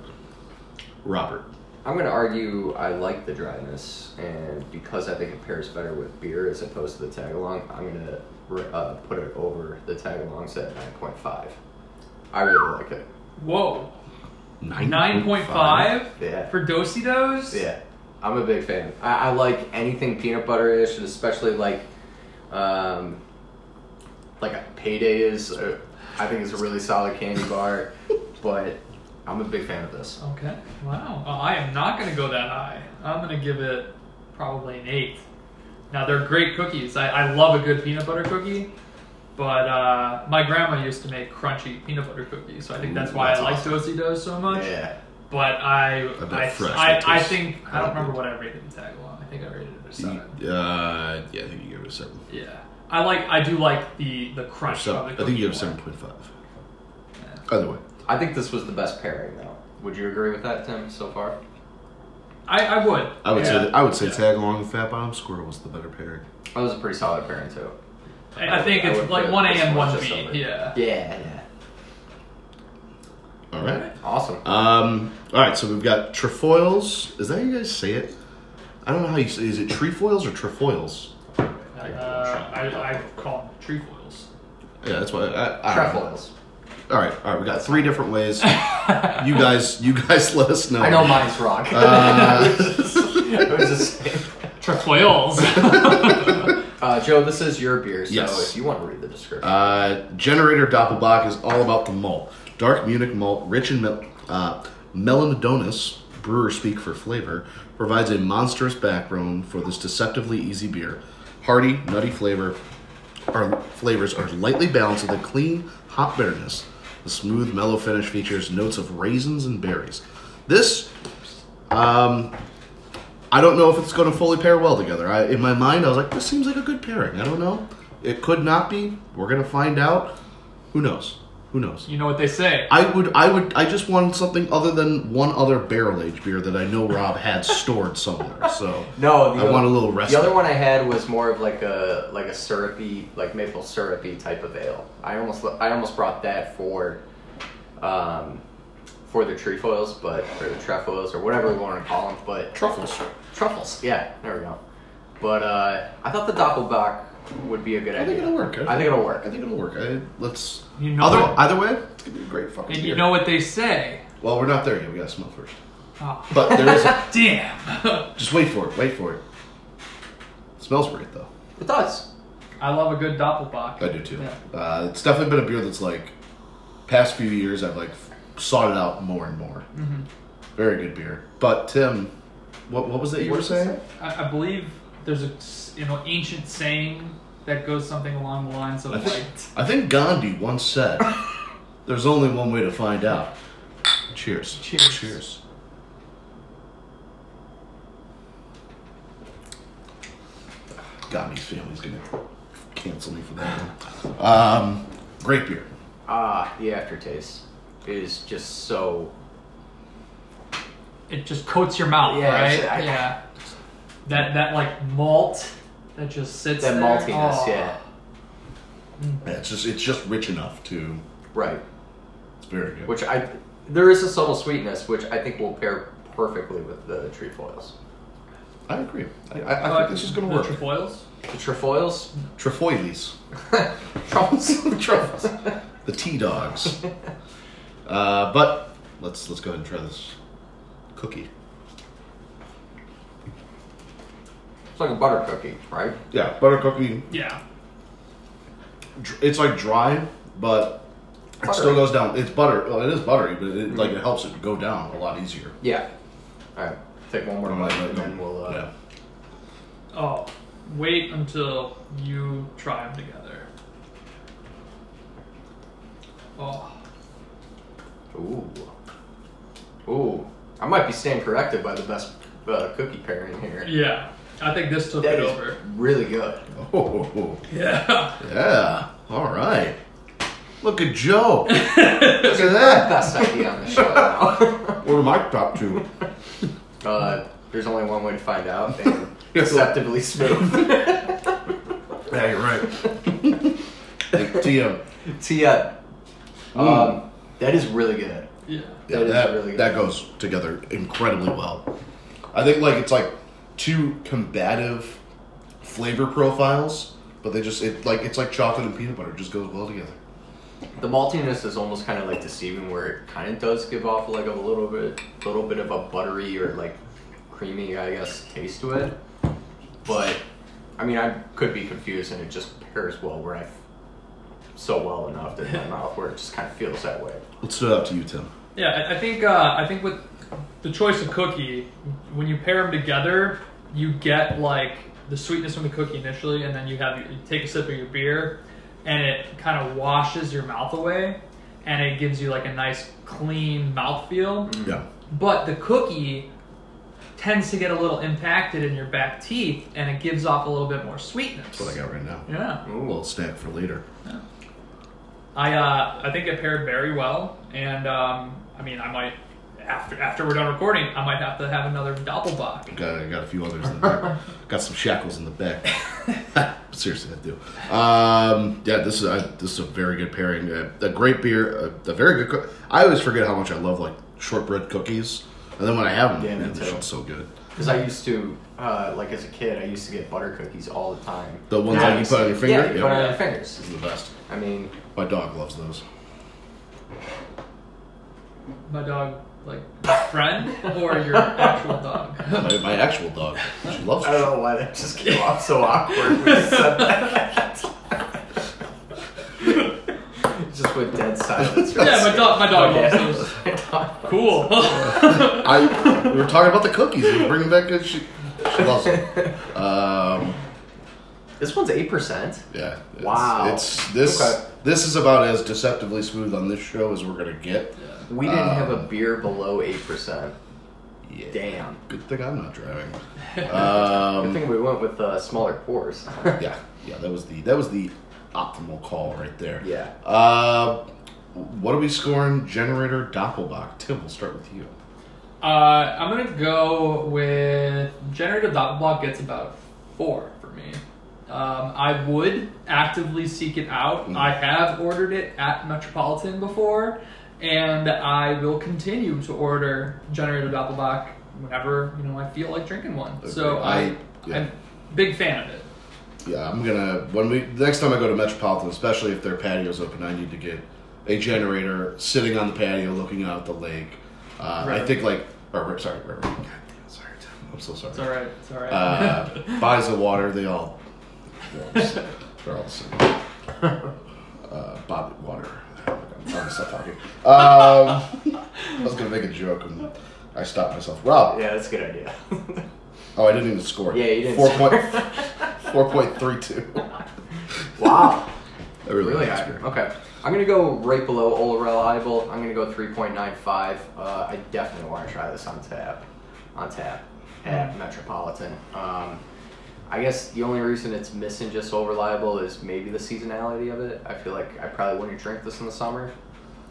S1: Robert.
S2: I'm going to argue I like the dryness, and because I think it pairs better with beer as opposed to the tag along, I'm going to uh, put it over the tag alongs at 9.5. I really like it.
S3: Whoa.
S1: 9.5.
S3: 9.5
S2: Yeah.
S3: for Dosey Dos?
S2: Yeah, I'm a big fan. I, I like anything peanut butter-ish, and especially like, um, like a payday is. uh I think it's a really solid candy bar, (laughs) but I'm a big fan of this.
S3: Okay. Wow. Uh, I am not going to go that high. I'm going to give it probably an 8. Now, they're great cookies. I, I love a good peanut butter cookie. But uh, my grandma used to make crunchy peanut butter cookies, so I think that's why
S1: that's
S3: I like
S1: awesome.
S3: Dosey so much.
S2: Yeah,
S3: But I,
S1: I bet
S3: I, I, I think I don't remember what I rated the tag along. I think I rated it a seven.
S1: Uh, yeah, I think you gave it a 7.
S3: Yeah, I like. I do like the the crunch.
S1: So,
S3: of the
S1: I think you gave it
S3: more.
S1: 7.5.
S3: Yeah.
S1: Either way.
S2: I think this was the best pairing, though. Would you agree with that, Tim? So far,
S3: I, I would.
S1: I would say that, I would say
S3: Yeah.
S1: tag along and Fat Bottom Squirrel was the better pairing.
S2: that was a pretty solid pairing too.
S3: I, I think
S2: I
S3: it's
S2: would
S3: like
S2: put
S3: one A
S2: this
S3: and
S2: one
S3: one
S2: just
S3: B.
S2: over.
S3: Yeah.
S2: Yeah, yeah.
S1: All right.
S2: Awesome.
S1: Um, all right, so we've got trefoils. Is that how you guys say it? I don't know how you say. Is it trefoils or trefoils?
S3: Uh, I, I call them trefoils.
S1: Yeah, that's what I, I don't know.
S2: Trefoils.
S1: All right, all right. We got three different ways. (laughs) you guys, you guys, let us know.
S2: I know mine's wrong.
S1: Uh, (laughs)
S2: it was the same.
S3: Trefoils. (laughs)
S2: Uh, Joe, this is your beer, so
S1: Yes.
S2: if you want to read the description.
S1: Uh, Generator Doppelbock is all about the malt. Dark Munich malt, rich in mel- uh, melanoidins, brewer speak for flavor, provides a monstrous backbone for this deceptively easy beer. Hearty, nutty flavor. Our flavors are lightly balanced with a clean hop bitterness. The smooth, mellow finish features notes of raisins and berries. This, um, I don't know if it's going to fully pair well together. I, in my mind, I was like, this seems like a good pairing. I don't know. It could not be. We're going to find out. Who knows? Who knows?
S3: you know what they say.
S1: I would, I would, I just wanted something other than one other barrel aged beer that I know Rob had stored somewhere. So (laughs)
S2: no, the
S1: I want a
S2: little
S1: little
S2: The other one I had was more of like a like a syrupy, like maple syrupy type of ale. I almost I almost brought that for, um, for the trefoils, but or the trefoils or whatever we want to call them. But
S1: truffles.
S2: truffles, yeah, there we go. But uh, I thought the doppelbock would be a good idea.
S1: I think it'll work.
S2: I think it'll work.
S1: I think it'll work. I, let's.
S3: You know
S1: Other,
S3: what?
S1: either way, it's gonna be a great fucking
S3: And
S1: beer.
S3: you know what they say.
S1: well, we're not there yet. We gotta smell first.
S3: Oh,
S1: But there is. A, (laughs)
S3: damn. (laughs)
S1: just wait for it. Wait for it. smells great though.
S2: It does.
S3: I love a good doppelbock.
S1: I do too.
S3: Yeah.
S1: Uh, it's definitely been a beer that's like past few years I've like sought it out more and more.
S3: Mm-hmm.
S1: Very good beer. But Tim, what what was that you
S2: What
S1: were saying?
S3: I, I believe there's a s- you know ancient saying that goes something along the lines of
S1: I
S3: like
S1: think, I think Gandhi once said, (laughs) "There's only one way to find out." Cheers.
S3: Cheers.
S1: Cheers. Gandhi's family's gonna cancel me for that. One. Um, great beer.
S2: Ah, the aftertaste is just so.
S3: it just coats your mouth,
S2: Yeah,
S3: right?
S2: I-
S3: yeah. That that like malt that just sits
S2: That
S3: there.
S2: maltiness,
S3: Oh.
S2: yeah.
S1: Yeah, it's just it's just rich enough to.
S2: Right.
S1: It's very good.
S2: Which I. There is a subtle sweetness, which I think will pair perfectly with the trefoils.
S1: I agree. I, I, I think this is gonna
S3: the
S1: work.
S3: Trefoils.
S2: The trefoils?
S1: Trefoilies. (laughs)
S2: Truffles.
S1: Truffles. the T dogs. Uh, but let's let's go ahead and try this cookie.
S2: It's like a butter cookie, right?
S1: Yeah, butter cookie.
S3: Yeah.
S1: Dr- It's like dry, but it
S2: Buttery.
S1: still goes down. It's butter. Well, it is buttery, but it, like it helps it go down a lot easier.
S2: Yeah. Alright. Take one more
S1: I'm
S2: bite and then we'll. Uh,
S1: yeah.
S3: Oh, wait until you try them together. Oh,
S2: Ooh. Ooh. I might be staying corrected by the best uh, cookie pairing here.
S3: yeah. I think this took
S2: That
S3: it
S2: is
S3: over.
S2: really good.
S1: Oh,
S3: Yeah.
S1: yeah. All right. Look at Joe. (laughs) Look at that.
S2: Best idea on the show now. (laughs)
S1: What are my top two?
S2: uh, there's only one way to find out. And (laughs)
S1: Yes.
S2: deceptively smooth.
S1: Yeah, you're right. Like, TM.
S2: Tia, um, that is really good.
S3: Yeah.
S1: Yeah,
S2: That is
S1: that,
S2: really good.
S1: that goes together incredibly well. I think like it's like two combative flavor profiles, but they just it like it's like chocolate and peanut butter it just goes well together.
S2: The maltiness is almost kind of like deceiving, where it kind of does give off like a little bit, little bit of a buttery or like creamy, I guess, taste to it. But I mean, I could be confused, and it just pairs well where I so well enough in my (laughs) mouth where it just kind of feels that way.
S1: What stood out to you, Tim?
S3: Yeah, I, think uh, I think with the choice of cookie, when you pair them together, you get like the sweetness from the cookie initially, and then you have you take a sip of your beer, and it kind of washes your mouth away, and it gives you like a nice clean mouthfeel.
S1: Yeah.
S3: But the cookie tends to get a little impacted in your back teeth, and it gives off a little bit more sweetness.
S1: That's what I got right now.
S3: Yeah.
S1: A little snack for later. Yeah.
S3: I uh, I think it paired very well, and um, I mean, I might after after we're done recording, I might have to have another Doppelbock.
S1: Got I got a few others in there. (laughs) got some shackles in the back. (laughs) Seriously, I do. Um, yeah, this is a, this is a very good pairing. A, a great beer, a, a very good. Co- I always forget how much I love like shortbread cookies, and then when I have them,
S2: Yeah, me
S1: man, this
S2: too.
S1: shit's so good.
S2: Because I used to, uh, like as a kid, I used to get butter cookies all the time.
S1: The ones
S2: Yeah,
S1: that you put on your finger.
S2: Yeah, you put it on your fingers.
S1: This is the best.
S2: I mean,
S1: My dog loves those.
S3: My dog, like friend or your actual dog? (laughs)
S1: My, my actual dog, she loves
S2: I don't know why that just came off so awkward when you said that. (laughs) just with dead silence.
S3: yeah, my dog. My dog
S2: Yeah.
S3: loves those.
S2: My dog.
S3: Cool.
S1: I we were talking about the cookies. We were bringing back good. She, she loves them. Um,
S2: This one's eight percent.
S1: Yeah. It's,
S2: Wow.
S1: It's this.
S2: Okay.
S1: This is about as deceptively smooth on this show as we're gonna get.
S2: We didn't have a
S1: Um,
S2: beer below eight percent.
S1: Yeah.
S2: Damn.
S1: Good thing I'm not driving. (laughs)
S2: Good
S1: Um,
S2: thing we went with uh, smaller pours. (laughs)
S1: yeah. Yeah. That was the that was the optimal call right there.
S2: yeah.
S1: Uh, what are we scoring? Generator Doppelbock. Tim, we'll start with you.
S3: Uh, I'm gonna go with Generator Doppelbock gets about four for me. Um, I would actively seek it out.
S1: Mm.
S3: I have ordered it at Metropolitan before, and I will continue to order Generator Doppelbock whenever you know I feel like drinking one. So
S1: Okay.
S3: I,
S1: I- yeah.
S3: I'm a big fan of it.
S1: Yeah, I'm gonna when we the next time I go to Metropolitan, especially if their patio's open, I need to get a generator sitting on the patio looking out the lake. Uh, I think like or sorry, river. God damn, sorry. I'm so sorry.
S3: It's all right. It's all right.
S1: Uh, (laughs) buys the water. They all they're all (laughs) the same. Uh, Bob water. I'm stop talking. Um, (laughs) I was gonna make a joke and I stopped myself. Rob.
S2: Yeah, that's a good idea. (laughs)
S1: Oh, I didn't even score.
S2: Yeah, you didn't
S1: Four
S2: score.
S1: point (laughs) four point three two.
S2: wow.
S1: I really,
S2: Really high. Okay. I'm gonna go right below Old Reliable. I'm gonna go 3.95. Uh, I definitely want to try this on tap, on tap at Metropolitan. Um, I guess the only reason it's missing just so Reliable is maybe the seasonality of it. I feel like I probably wouldn't drink this in the summer.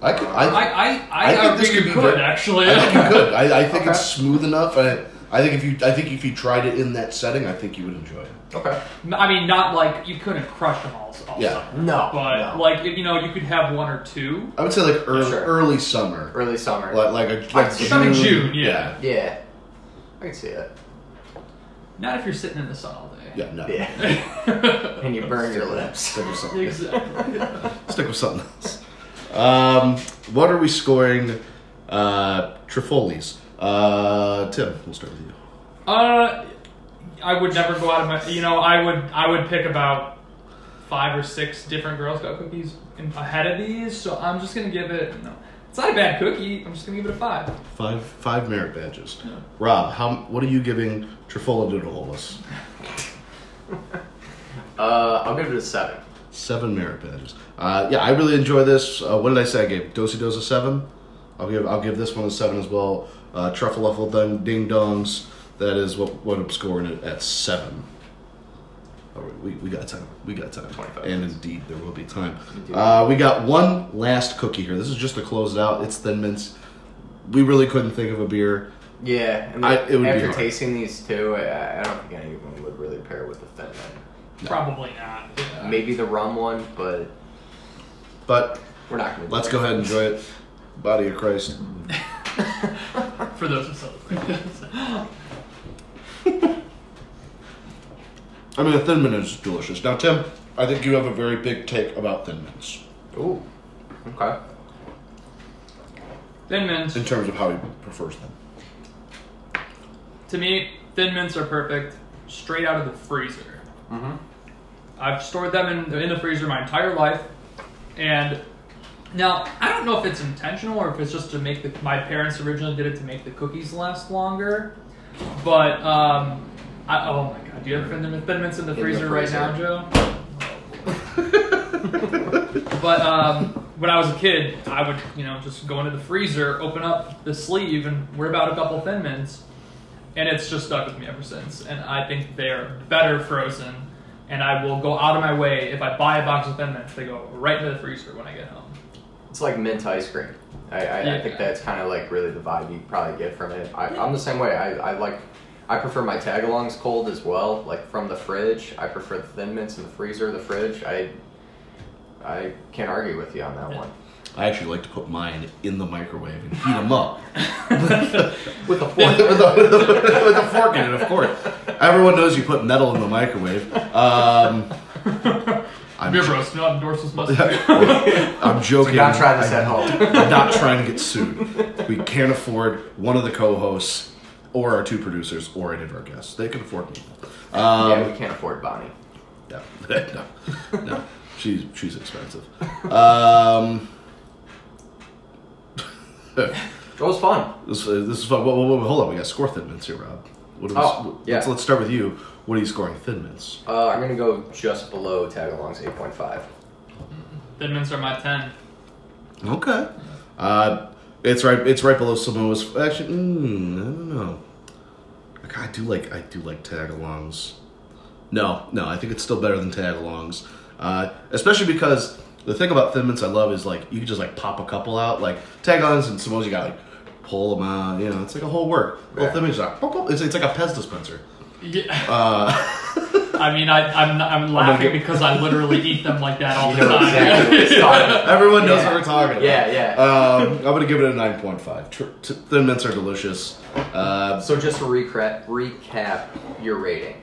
S1: I could.
S3: I, uh,
S1: I,
S3: I, I,
S1: I think this could
S3: you
S1: be
S3: could
S1: very-
S3: actually.
S1: I think you could. I, I think it's smooth enough. I, I think if you, I think if you tried it in that setting, I think you would enjoy it.
S2: Okay.
S3: I mean, not like you couldn't crush them all. all
S1: Yeah.
S3: summer.
S2: No.
S3: But
S2: no.
S3: like you know, you could have one or two.
S1: I would say like early,
S2: Sure.
S1: early summer,
S2: early summer.
S1: like like a
S2: I'd
S1: like
S2: say-
S3: Starting June, yeah.
S2: yeah. I can see it.
S3: Not if you're sitting in the sun all day.
S1: Yeah, no.
S2: Yeah. (laughs) and you burn your lips.
S1: Stick with something. (laughs)
S3: exactly.
S1: Stick with something else. Um, what are we scoring? Uh, Trifoli's. Uh, Tim, we'll start with you.
S3: uh, I would never go out of my. You know, I would. I would pick about five or six different Girl Scout cookies in, ahead of these. So I'm just gonna give it. No, it's not a bad cookie. I'm just gonna give it a five.
S1: Five five merit badges.
S3: Yeah.
S1: Rob, how what are you giving Trifola Noodles? (laughs) (laughs)
S2: Uh, I'll give it a seven.
S1: Seven merit badges. Uh, yeah, I really enjoy this. Uh, what did I say? I gave Dosey Dos a seven. I'll give I'll give this one a seven as well. Uh, Truffle Ding, ding Dongs. That is what what I'm scoring it at seven. All right, we, we got time. We got time.
S2: 25
S1: And indeed, there will be time. Uh, we got one last cookie here. This is just to close it out. It's Thin Mints. We really couldn't think of a beer.
S2: Yeah, and
S1: I- it would be
S2: after
S1: hard.
S2: tasting these two, I, I don't think anyone would really pair with the thin mint.
S3: Probably not. Yeah.
S2: Uh, Maybe the rum one, but
S1: But
S2: we're not going to.
S1: let's go ahead and enjoy it. Body of Christ. (laughs)
S3: For those who celebrate. (laughs)
S1: I mean, a Thin Mint is delicious. Now, Tim, I think you have a very big take about Thin Mints
S2: Ooh, okay.
S3: Thin mints.
S1: in terms of how he prefers them.
S3: To me, thin mints are perfect straight out of the freezer.
S2: Mm-hmm.
S3: I've stored them in, in the freezer my entire life, and now I don't know if it's intentional or if it's just to make the. My parents originally did it to make the cookies last longer, but um, I, oh my god, do you have thin, thin mints in the
S2: the
S3: freezer right now, Joe? but um, when I was a kid, I would you know just go into the freezer, open up the sleeve, and whip out a couple thin mints and it's just stuck with me ever since. And I think they're better frozen. And I will go out of my way if I buy a box of Thin Mints, they go right into the freezer when I get home.
S2: It's like mint ice cream. I, I, I think that's kind of like really the vibe you probably get from it. I, I'm the same way. I, I like. I prefer my tagalongs cold as well, like from the fridge. I prefer the thin mints in the freezer, the fridge. I I can't argue with you on that
S3: Yeah.
S2: one.
S1: I actually like to put mine in the microwave and heat them up. (laughs)
S2: With (laughs) the
S1: with, a, with a fork in it, of course. Everyone knows you put metal in the microwave. Um, I'm,
S3: Beer Bros, do not endorse this mustard.
S1: I'm joking.
S2: Do not try this
S1: I-
S2: at home.
S1: I'm not trying to get sued. We can't afford one of the co-hosts or our two producers or any of our guests. They can afford me. Um,
S2: yeah, we can't afford Bonnie.
S1: no, (laughs) no, no. She's she's expensive. Um,
S2: It was fun.
S1: this, uh, this is fun. Whoa, whoa, whoa, hold on, we got score thin mints here, Rob. What do we,
S2: Oh, yeah.
S1: let's, let's start with you. What are you scoring thin mints?
S2: Uh, I'm gonna go just below tagalongs 8.5.
S3: Thin Mints are my 10.
S1: Okay. Uh, it's right. It's right below Samoa's. Actually, mm, I don't know. Like, I do like. I do like tagalongs. No, no. I think it's still better than tagalongs. Uh, especially because the thing about Thin Mints I love is like you can just like pop a couple out. Like tagalongs and Samoas, you got like pull them out. You know, it's like a whole work. Well,
S2: Yeah.
S1: Thin Mints, like, pop, pop. It's, it's like a Pez dispenser.
S3: Yeah.
S1: Uh, (laughs)
S3: I mean, I, I'm, I'm laughing
S1: get-
S3: because I literally eat them like that all
S2: You (laughs)
S3: the time.
S2: exactly what (laughs)
S1: everyone knows
S2: Yeah.
S1: what we're talking about.
S2: Yeah, yeah.
S1: Um, I'm gonna give it a nine point five. Tr- t- Thin Mints are delicious. Uh,
S2: So just to recap, recap your rating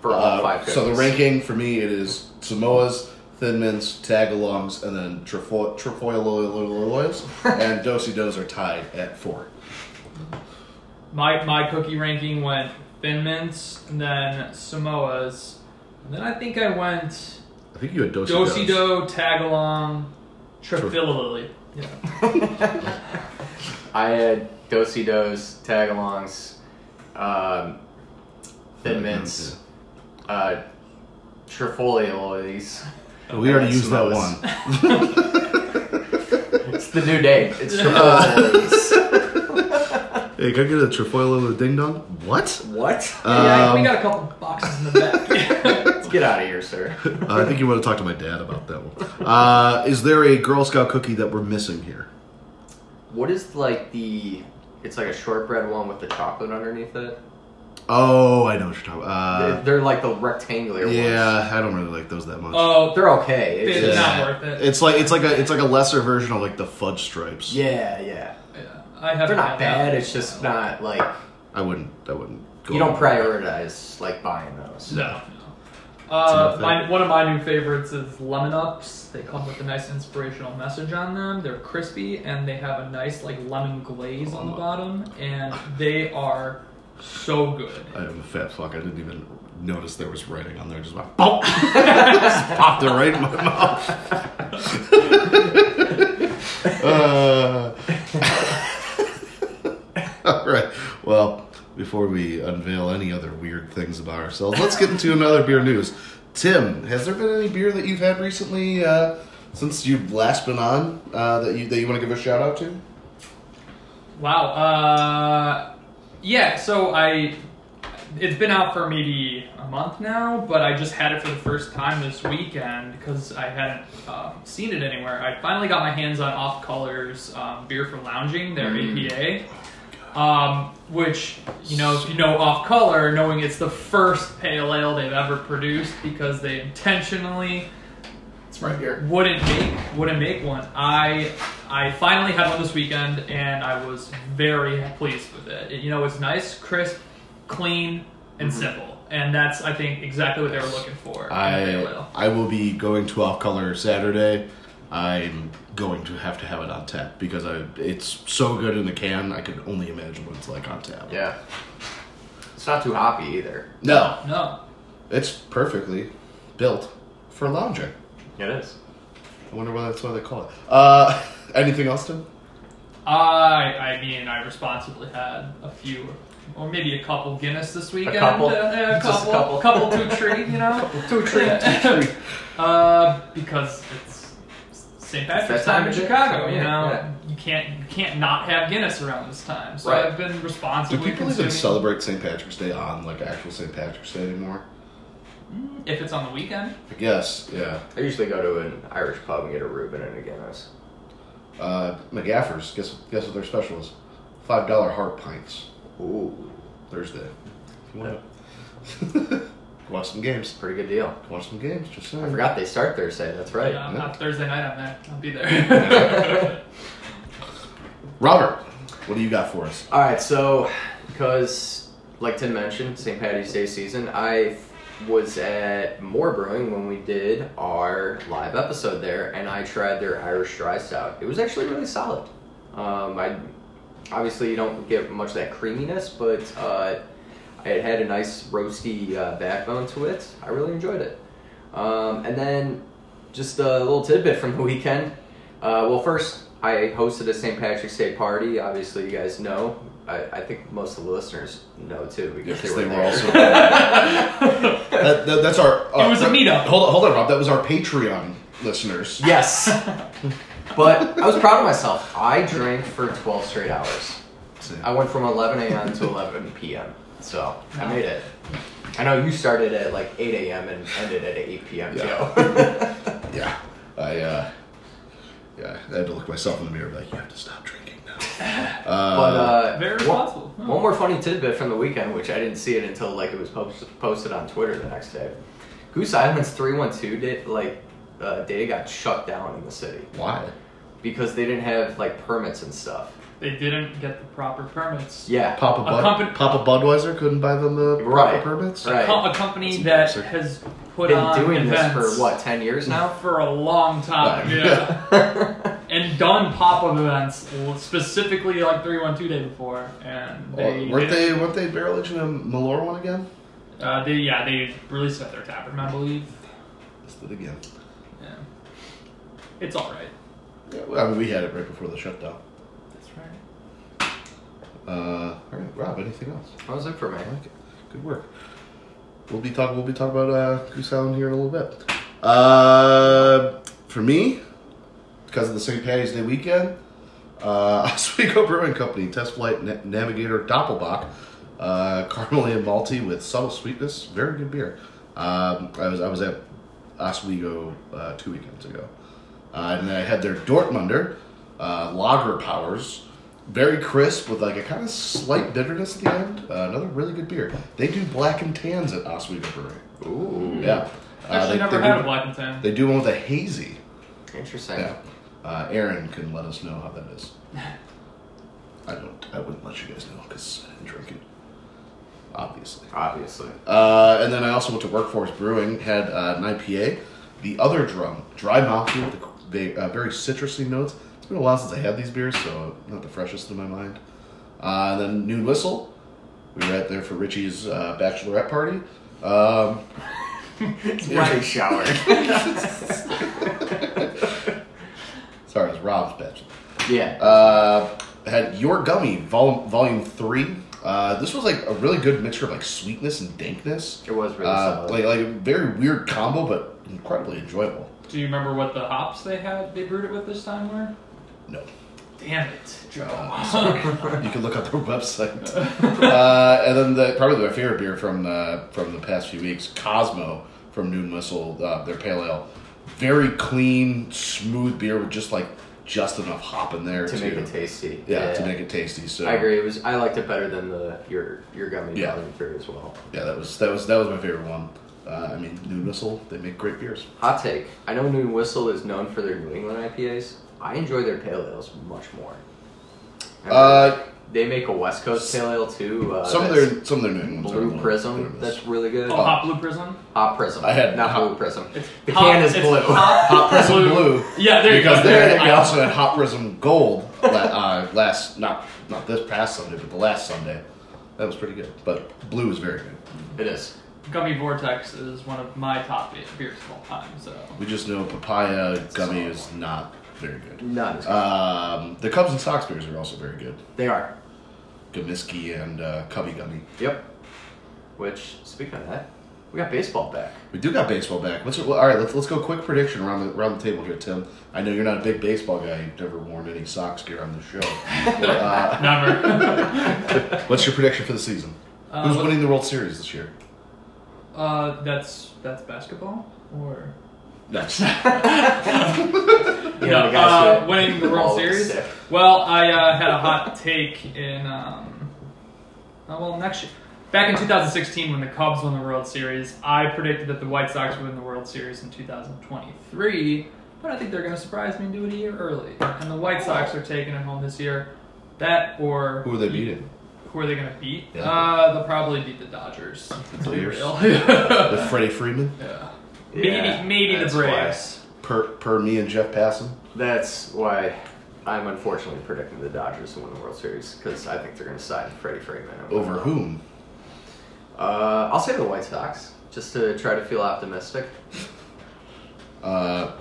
S2: for all
S1: Uh,
S2: five.
S1: so the ranking for me it is Samoa's, Thin Mints, Tagalongs, and then Trefoil Trefoiloloys (laughs) and Dosey Dos are tied at four.
S3: My my cookie ranking went Thin Mints, and then Samoa's, and then I think I went
S1: I think you had Dosey
S3: Dosey
S1: Dos.
S3: Do, Tagalong, Trifililily. Yeah. (laughs)
S2: I had Dosey Dos, Tagalongs, um, Thin Mints, uh, Trifolioloies.
S1: We already
S2: and
S1: used that
S2: Samoas.
S1: one.
S2: It's the new name. It's Trifolioloes.
S1: Hey, can I get a Trefoilolo Ding Dong? What?
S2: what?
S3: yeah, we
S1: Um,
S3: got a couple boxes in the back. (laughs)
S2: Let's get out of here, sir.
S1: Uh, I think you want to talk to my dad about that one. Uh, is there a Girl Scout cookie that we're missing here?
S2: What is like the? It's like a shortbread one with the chocolate underneath it.
S1: Oh, I know what you're talking about. Uh,
S2: they're like the rectangular ones.
S1: yeah, I don't really like those that much.
S3: oh,
S2: They're okay. It's
S3: It's
S2: just-
S3: not worth it.
S1: It's like it's like a it's like a lesser version of like the fudge stripes.
S2: Yeah, yeah.
S3: yeah, I have
S2: They're not bad. It's just not like
S1: I wouldn't. I wouldn't. Go
S2: you don't prioritize like buying those.
S3: No.
S1: It's
S3: Uh, my, one of my new favorites is Lemon Ups. They come with a nice inspirational message on them. They're crispy and they have a nice like lemon glaze on the bottom, and they are so good.
S1: I am a fat fuck. I didn't even notice there was writing on there. Just went, Boom! (laughs) just popped it right in my mouth. (laughs) uh, (laughs) all right. Well, before we unveil any other weird things about ourselves, let's get into another beer news. Tim, has there been any beer that you've had recently uh, since you've last been on uh, that you that you want to give a shout out to?
S3: Wow. Uh, yeah. So I it's been out for maybe a month now, but I just had it for the first time this weekend because I hadn't um, seen it anywhere. I finally got my hands on Off Colors um, beer for lounging, their
S2: Mm.
S3: APA, um, which you know if you know Off Color, knowing it's the first pale ale they've ever produced because they intentionally
S1: It's right here.
S3: wouldn't make wouldn't make one. I I finally had one this weekend and I was very pleased with it. It- you know, it's nice, crisp, clean, and mm-hmm. simple, and that's I think exactly what they were looking for. in a pale
S1: I
S3: ale.
S1: I will be going to off color Saturday. I'm going to have to have it on tap because I it's so good in the can. I could only imagine what it's like on tap.
S2: Yeah. It's not too hoppy either.
S1: No,
S3: No,
S1: it's perfectly built for lounging.
S2: It is.
S1: I wonder why that's why they call it. Uh, (laughs) anything else, Tim?
S3: I I mean I responsibly had a few. Or maybe a couple Guinness this weekend.
S2: couple?
S3: Uh, yeah, a
S2: Just a
S3: couple,
S2: couple.
S3: couple two treat, you know. (laughs)
S2: Two treat,
S3: two treat. (laughs) Uh, because it's St. Patrick's
S2: time
S3: time in
S2: of year.
S3: Chicago. You know,
S2: yeah.
S3: you can't you can't not have Guinness around this time. So
S2: Right.
S3: I've been responsible.
S1: Do
S3: responsibly
S1: people even celebrate St. Patrick's Day on like actual St. Patrick's Day anymore?
S3: If it's on the weekend.
S1: I guess, yeah.
S2: I usually go to an Irish pub and get a Reuben and a Guinness.
S1: Uh, McGaffers, guess guess what their special is? Five dollar heart pints
S2: Ooh,
S1: Thursday. If you (laughs) want to watch some games,
S2: pretty good deal.
S1: watch some games. Just saying.
S2: I forgot they start Thursday. That's right.
S3: Yeah,
S1: Yeah.
S3: uh, Thursday night I'm there. I'll be there. (laughs)
S1: Robert, what do you got for us?
S2: All right, so because like Tim mentioned, St. Patty's Day season, I was at More Brewing when we did our live episode there, and I tried their Irish Dry Stout. It was actually really solid. Um, I obviously you don't get much of that creaminess, but uh, it had a nice roasty uh, backbone to it. I really enjoyed it. Um, and then just a little tidbit from the weekend. Uh, well, first, I hosted a St. Patrick's Day party. Obviously, you guys know. I, I think most of the listeners know too because
S1: Yes,
S2: they were
S1: they were
S2: there.
S1: also- (laughs) That, that- that's our. Uh,
S3: It was a
S1: that-
S3: meetup.
S1: Hold on, hold on, Rob. That was our Patreon listeners.
S2: yes, (laughs) but I was proud of myself. I drank for 12 straight hours. I went from 11 a.m. to 11 p.m. So I made it. I know you started at like 8 a.m. and ended at 8 p.m.
S1: Yeah.
S2: Joe. (laughs)
S1: Yeah, I. Uh, yeah, I had to look myself in the mirror, and be like, you have to stop drinking now. (laughs) Uh,
S2: but uh,
S3: Very
S2: one-
S3: responsible. Huh.
S2: One more funny tidbit from the weekend, which I didn't see it until like it was post- posted on Twitter the next day. Goose Island's three one two did like uh, data got shut down in the city
S1: why?
S2: because they didn't have like permits and stuff.
S3: They didn't get the proper permits.
S2: Yeah,
S1: Papa,
S3: A
S1: Bud,
S3: company-
S1: Papa Budweiser couldn't buy them the proper
S2: Right.
S1: permits.
S2: Right.
S3: Co- A company that has put
S2: been
S3: on
S2: doing this for what ten years now.
S3: for a long time.
S1: Right.
S3: Yeah. (laughs) and done pop-up events specifically like 312 day before and they
S1: Well, weren't they weren't they barrel aging a Malort one again?
S3: uh, they yeah they released it at their tap room i believe
S1: Just did again.
S3: yeah it's all right
S1: Yeah, well, I mean, we had it right before the shutdown.
S3: that's right
S1: Uh, all right, Rob. Anything else?
S2: That was it for me.
S1: I like it. Good work. We'll be talking. We'll be talking about uh, Goose Island here in a little bit. Uh, for me, because of the St. Patty's Day weekend, uh, (laughs) Oswego Brewing Company Test Flight Na- Navigator Doppelbock, uh, and malty with subtle sweetness. Very good beer. Um, I was I was at Oswego uh, two weekends ago, uh, and I had their Dortmunder uh, Lager Powers. Very crisp with like a kind of slight bitterness at the end. Uh, another really good beer. They do black and tans at Oswego Brewing.
S2: Ooh,
S1: Yeah. Uh,
S3: actually
S1: they,
S3: never
S1: they
S3: had
S1: do,
S3: a black and tan
S1: They do one with a hazy.
S2: interesting.
S1: Yeah. Uh, Aaron can let us know how that is. I don't. I wouldn't let you guys know because I didn't drink it. Obviously.
S2: Obviously,
S1: Uh, and then I also went to Workforce Brewing, had uh, an IPA. The other drum, dry mouthfeel, with the uh, very citrusy notes. It's been a while since I had these beers, so not the freshest in my mind. Uh, then Noon Whistle. We were out there for Richie's uh, bachelorette party. Um, (laughs)
S2: right shower. (laughs)
S1: sorry, it's Rob's bachelor.
S2: yeah.
S1: Uh, had Your Gummy, Vol- Volume 3. Uh, this was like a really good mixture of like sweetness and dankness.
S2: it was really
S1: Uh,
S2: solid.
S1: like like a very weird combo, but incredibly enjoyable.
S3: do you remember what the hops they had they brewed it with this time were
S1: No,
S3: Damn it, Joe. (laughs)
S1: You can look up their website. uh, and then the, probably my favorite beer from the, from the past few weeks, Cozmo from Noon Whistle, uh, their pale ale. Very clean, smooth beer with just like just enough hop in there
S2: to make it tasty.
S1: Yeah, to make it tasty. So
S2: I agree. It was. I liked it better than the your your gummy
S1: Yeah.
S2: yeah. beer as well.
S1: Yeah, that was that was that was my favorite one. Uh, I mean, Noon Whistle, they make great beers.
S2: Hot take. I know Noon Whistle is known for their New England IPAs. I enjoy their pale ales much more.
S1: Uh,
S2: they make a West Coast pale ale too. Uh,
S1: some of
S2: that's
S1: their some of their New Englands are a
S2: Blue
S1: little hit
S2: Prism. That's really good.
S3: Oh, Hot Blue Prism.
S2: Hot Prism.
S1: I had
S2: not
S1: hot-
S2: Blue Prism.
S3: It's
S2: The
S3: hot-
S2: can is
S3: it's
S2: blue.
S3: Hot,
S1: Hot Prism Blue.
S3: Yeah, there you
S1: because
S3: go.
S1: there,
S2: There you
S1: I
S2: go.
S1: also had Hot Prism Gold la- uh, last not not this past Sunday, but the last Sunday. That was pretty good. But blue is very good.
S2: It is.
S3: Gummy Vortex is one of my top eight beers of all time. So
S1: We just know papaya gummy is not very good.
S2: Not as good.
S1: Um, the Cubs and Sox beers are also very good.
S2: they are.
S1: Gamiski and uh, Cubby Gummy.
S2: Yep. Which, speaking of that, we got baseball back.
S1: We do got baseball back. What's well, all right? Let's let's go quick prediction around the around the table here, Tim. I know you're not a big baseball guy. You've never worn any Sox gear on the show. (laughs) But, uh,
S3: never. (laughs)
S1: what's your prediction for the season?
S3: Uh,
S1: Who's winning the World Series this year?
S3: Uh, that's that's basketball or
S1: Next. (laughs)
S2: You
S3: no,
S2: know,
S3: uh, winning the World Series.
S2: sick.
S3: Well, I uh, had a hot take in um, oh, well next year. Back in 2016, when the Cubs won the World Series, I predicted that the White Sox would win the World Series in 2023. But I think they're going to surprise me and do it a year early. And the White Sox are taking it home this year. That or
S1: Who are they beating?
S3: Who are they going to beat?
S1: Yeah.
S3: Uh, they'll probably beat the Dodgers.
S1: The Dodgers? (laughs)
S3: real.
S1: With Freddie Freeman?
S3: yeah.
S2: Yeah,
S3: maybe maybe the
S2: that's
S3: Braves.
S1: Per per me and Jeff Passan?
S2: That's why I'm unfortunately predicting the Dodgers to win the World Series because I think they're going to side Freddie Freeman
S1: Over whom?
S2: Uh, I'll say the White Sox just to try to feel optimistic.
S1: Uh,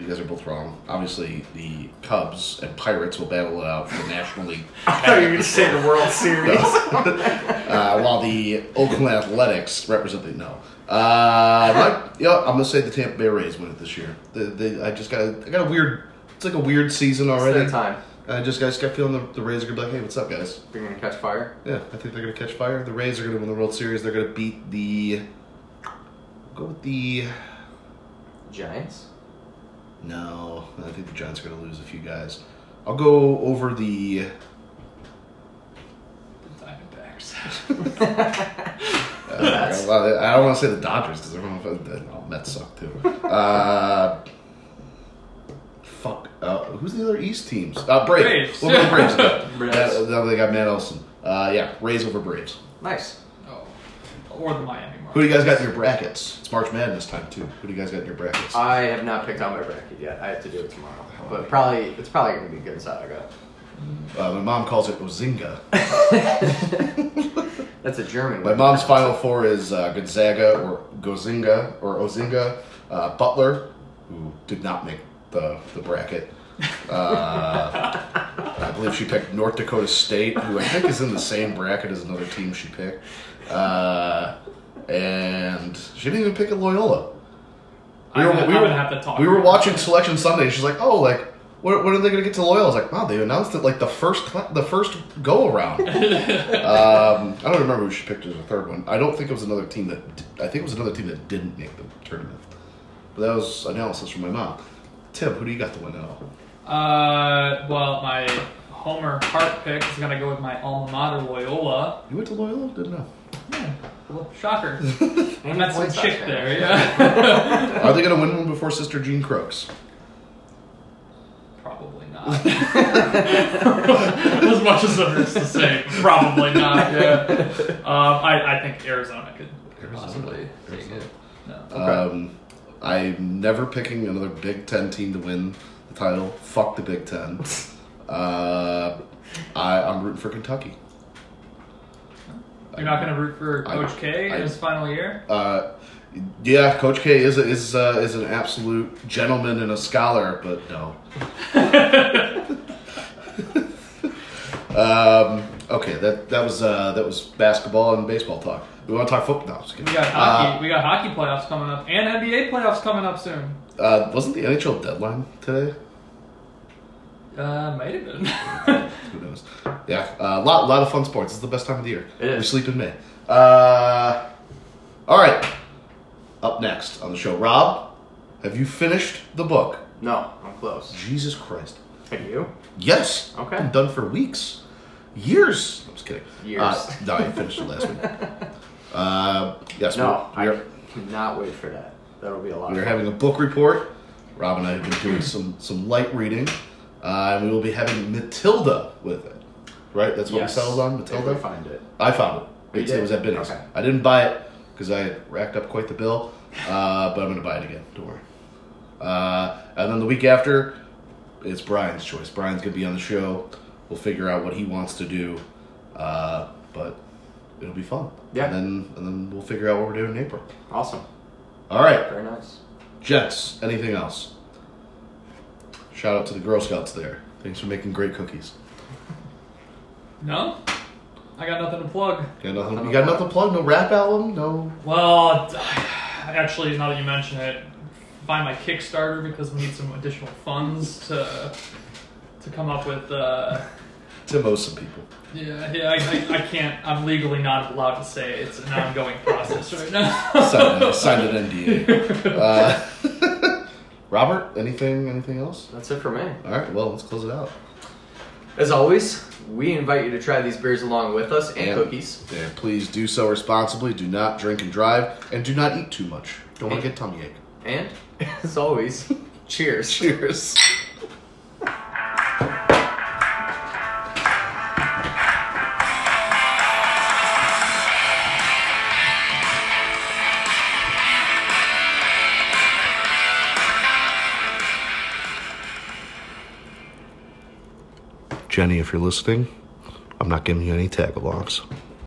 S1: you guys are both wrong. Obviously, the Cubs and Pirates will battle it out for the National League. (laughs)
S2: I thought you were going to say the World Series. (laughs)
S1: uh, while the Oakland Athletics represent the no. Uh, but, yeah, I'm gonna say the Tampa Bay Rays win it this year. The, the, I just got a, I got a weird. It's like a weird season already.
S2: their time.
S1: I just guys got feeling the, the Rays are gonna be like, hey, what's up, guys?
S2: They're going to catch fire.
S1: Yeah, I think they're gonna catch fire. The Rays are gonna win the World Series. They're gonna beat the. Go with the.
S2: Giants.
S1: No, I think the Giants are gonna lose a few guys. I'll go over the.
S3: The Diamondbacks. (laughs) (laughs)
S1: Uh,
S2: Mets.
S1: well, I don't want to say the Dodgers because everyone. Oh, Mets suck too. Uh, fuck. Uh, who's the other East teams? Uh, Braves.
S3: Braves.
S1: We'll go Braves. again. (laughs)
S2: Braves.
S1: Uh, now they got Matt Olson. Uh, yeah, Rays over Braves.
S2: Nice.
S3: oh. Or the Miami Marlins.
S1: Who do you guys got in your brackets? It's March Madness time too. Who do you guys got in your brackets?
S2: I have not picked out my bracket yet. I have to do it tomorrow. But probably it's probably going to be good side I got.
S1: Uh, my mom calls it Ozinga. (laughs)
S2: That's a German.
S1: My mom's final four is uh, Gonzaga or Gozinga or Ozinga, uh, Butler, who did not make the, the bracket. Uh, I believe she picked North Dakota State, who I think is in the same bracket as another team she picked. Uh, and she didn't even pick a Loyola. We were,
S3: I'm,
S1: we, were,
S3: gonna have to talk.
S1: we were watching
S3: that.
S1: Selection Sunday. She's like, "Oh, like when, when are they going to get to Loyola?" I was like, "Wow, they announced it like the first cla- the first go around." (laughs) um, I don't remember who she picked as a third one. I don't think it was another team that. d- I think it was another team that didn't make the tournament. But that was analysis from my mom. Tim, who do you got to win it all?
S3: Uh, well, my Homer Hart pick is gonna go with my alma mater Loyola.
S1: You went to Loyola? Didn't know.
S3: Yeah, well, shocker. (laughs) I
S2: And
S3: met some chick there. Yeah. (laughs)
S1: Are they going to win one before Sister Jean Crooks?
S3: Probably (laughs) not. as much as it hurts to say, probably not. Yeah. Um, I, I think Arizona could
S1: Arizona.
S3: possibly take it. No.
S1: Um, I'm never picking another Big Ten team to win the title. Fuck the Big Ten. (laughs) Uh, I, I'm rooting for Kentucky.
S3: You're not gonna root for Coach K
S1: I-
S3: in his final year?
S1: Uh, yeah, Coach K is a, is uh, is an absolute gentleman and a scholar, but no. um, okay, that that was uh, that was basketball and baseball talk. We want to talk football now. just
S3: We got hockey. we got hockey playoffs coming up, and NBA playoffs coming up soon.
S1: Uh, wasn't the NHL deadline today?
S3: Uh, might have been. (laughs)
S1: Who knows? Yeah, a lot, lot of fun sports. It's the best time of the year.
S2: It is.
S1: We sleep in May. Uh, all right. Up next on the show, Rob, have you finished the book?
S2: No, I'm close.
S1: Jesus Christ.
S2: Have you?
S1: Yes.
S2: Okay.
S1: I've been done for weeks, years. I'm just kidding.
S2: Years.
S1: Uh, no, I finished it last week. (laughs) Uh, yes.
S2: No,
S1: we're, we're,
S2: I cannot wait for that. That'll be a lot.
S1: we are having a book report. Rob and I have been doing some some light reading, uh, and we will be having Matilda with it. Right. That's what
S2: Yes.
S1: we settled on.
S2: If
S1: Matilda.
S2: we find it.
S1: I found it.
S2: You
S1: It was at Binny's.
S2: Okay.
S1: I didn't buy it because I had racked up quite the bill, uh, but I'm going to buy it again. Don't worry. Uh, and then the week after, it's Brian's choice. Brian's going to be on the show. We'll figure out what he wants to do, uh, but it'll be fun.
S2: Yeah.
S1: And then and then we'll figure out what we're doing in April.
S2: Awesome.
S1: All right,
S2: Very nice.
S1: gents. Anything else? Shout out to the Girl Scouts there. Thanks for making great cookies.
S3: no, I got nothing to plug.
S1: Got nothing,
S2: Nothing
S1: you got
S2: to
S1: nothing to plug? No rap album? No.
S3: Well, (sighs) actually, now that you mention it, find my Kickstarter because we need some additional funds to to come up with. Uh, (laughs)
S1: To most some people.
S3: yeah, yeah, I, I, I can't. I'm legally not allowed to say it's an ongoing process right now.
S1: signed, (laughs) signed an NDA. Uh, (laughs) Robert, anything, anything else?
S2: That's it for me.
S1: All right, well, let's close it out.
S2: As always, we invite you to try these beers along with us and
S1: Yeah.
S2: cookies.
S1: And please do so responsibly. Do not drink and drive, and do not eat too much. Don't want to get tummy ache.
S2: And as always, (laughs) cheers.
S1: Cheers. Jenny, if you're listening, I'm not giving you any Tagalongs.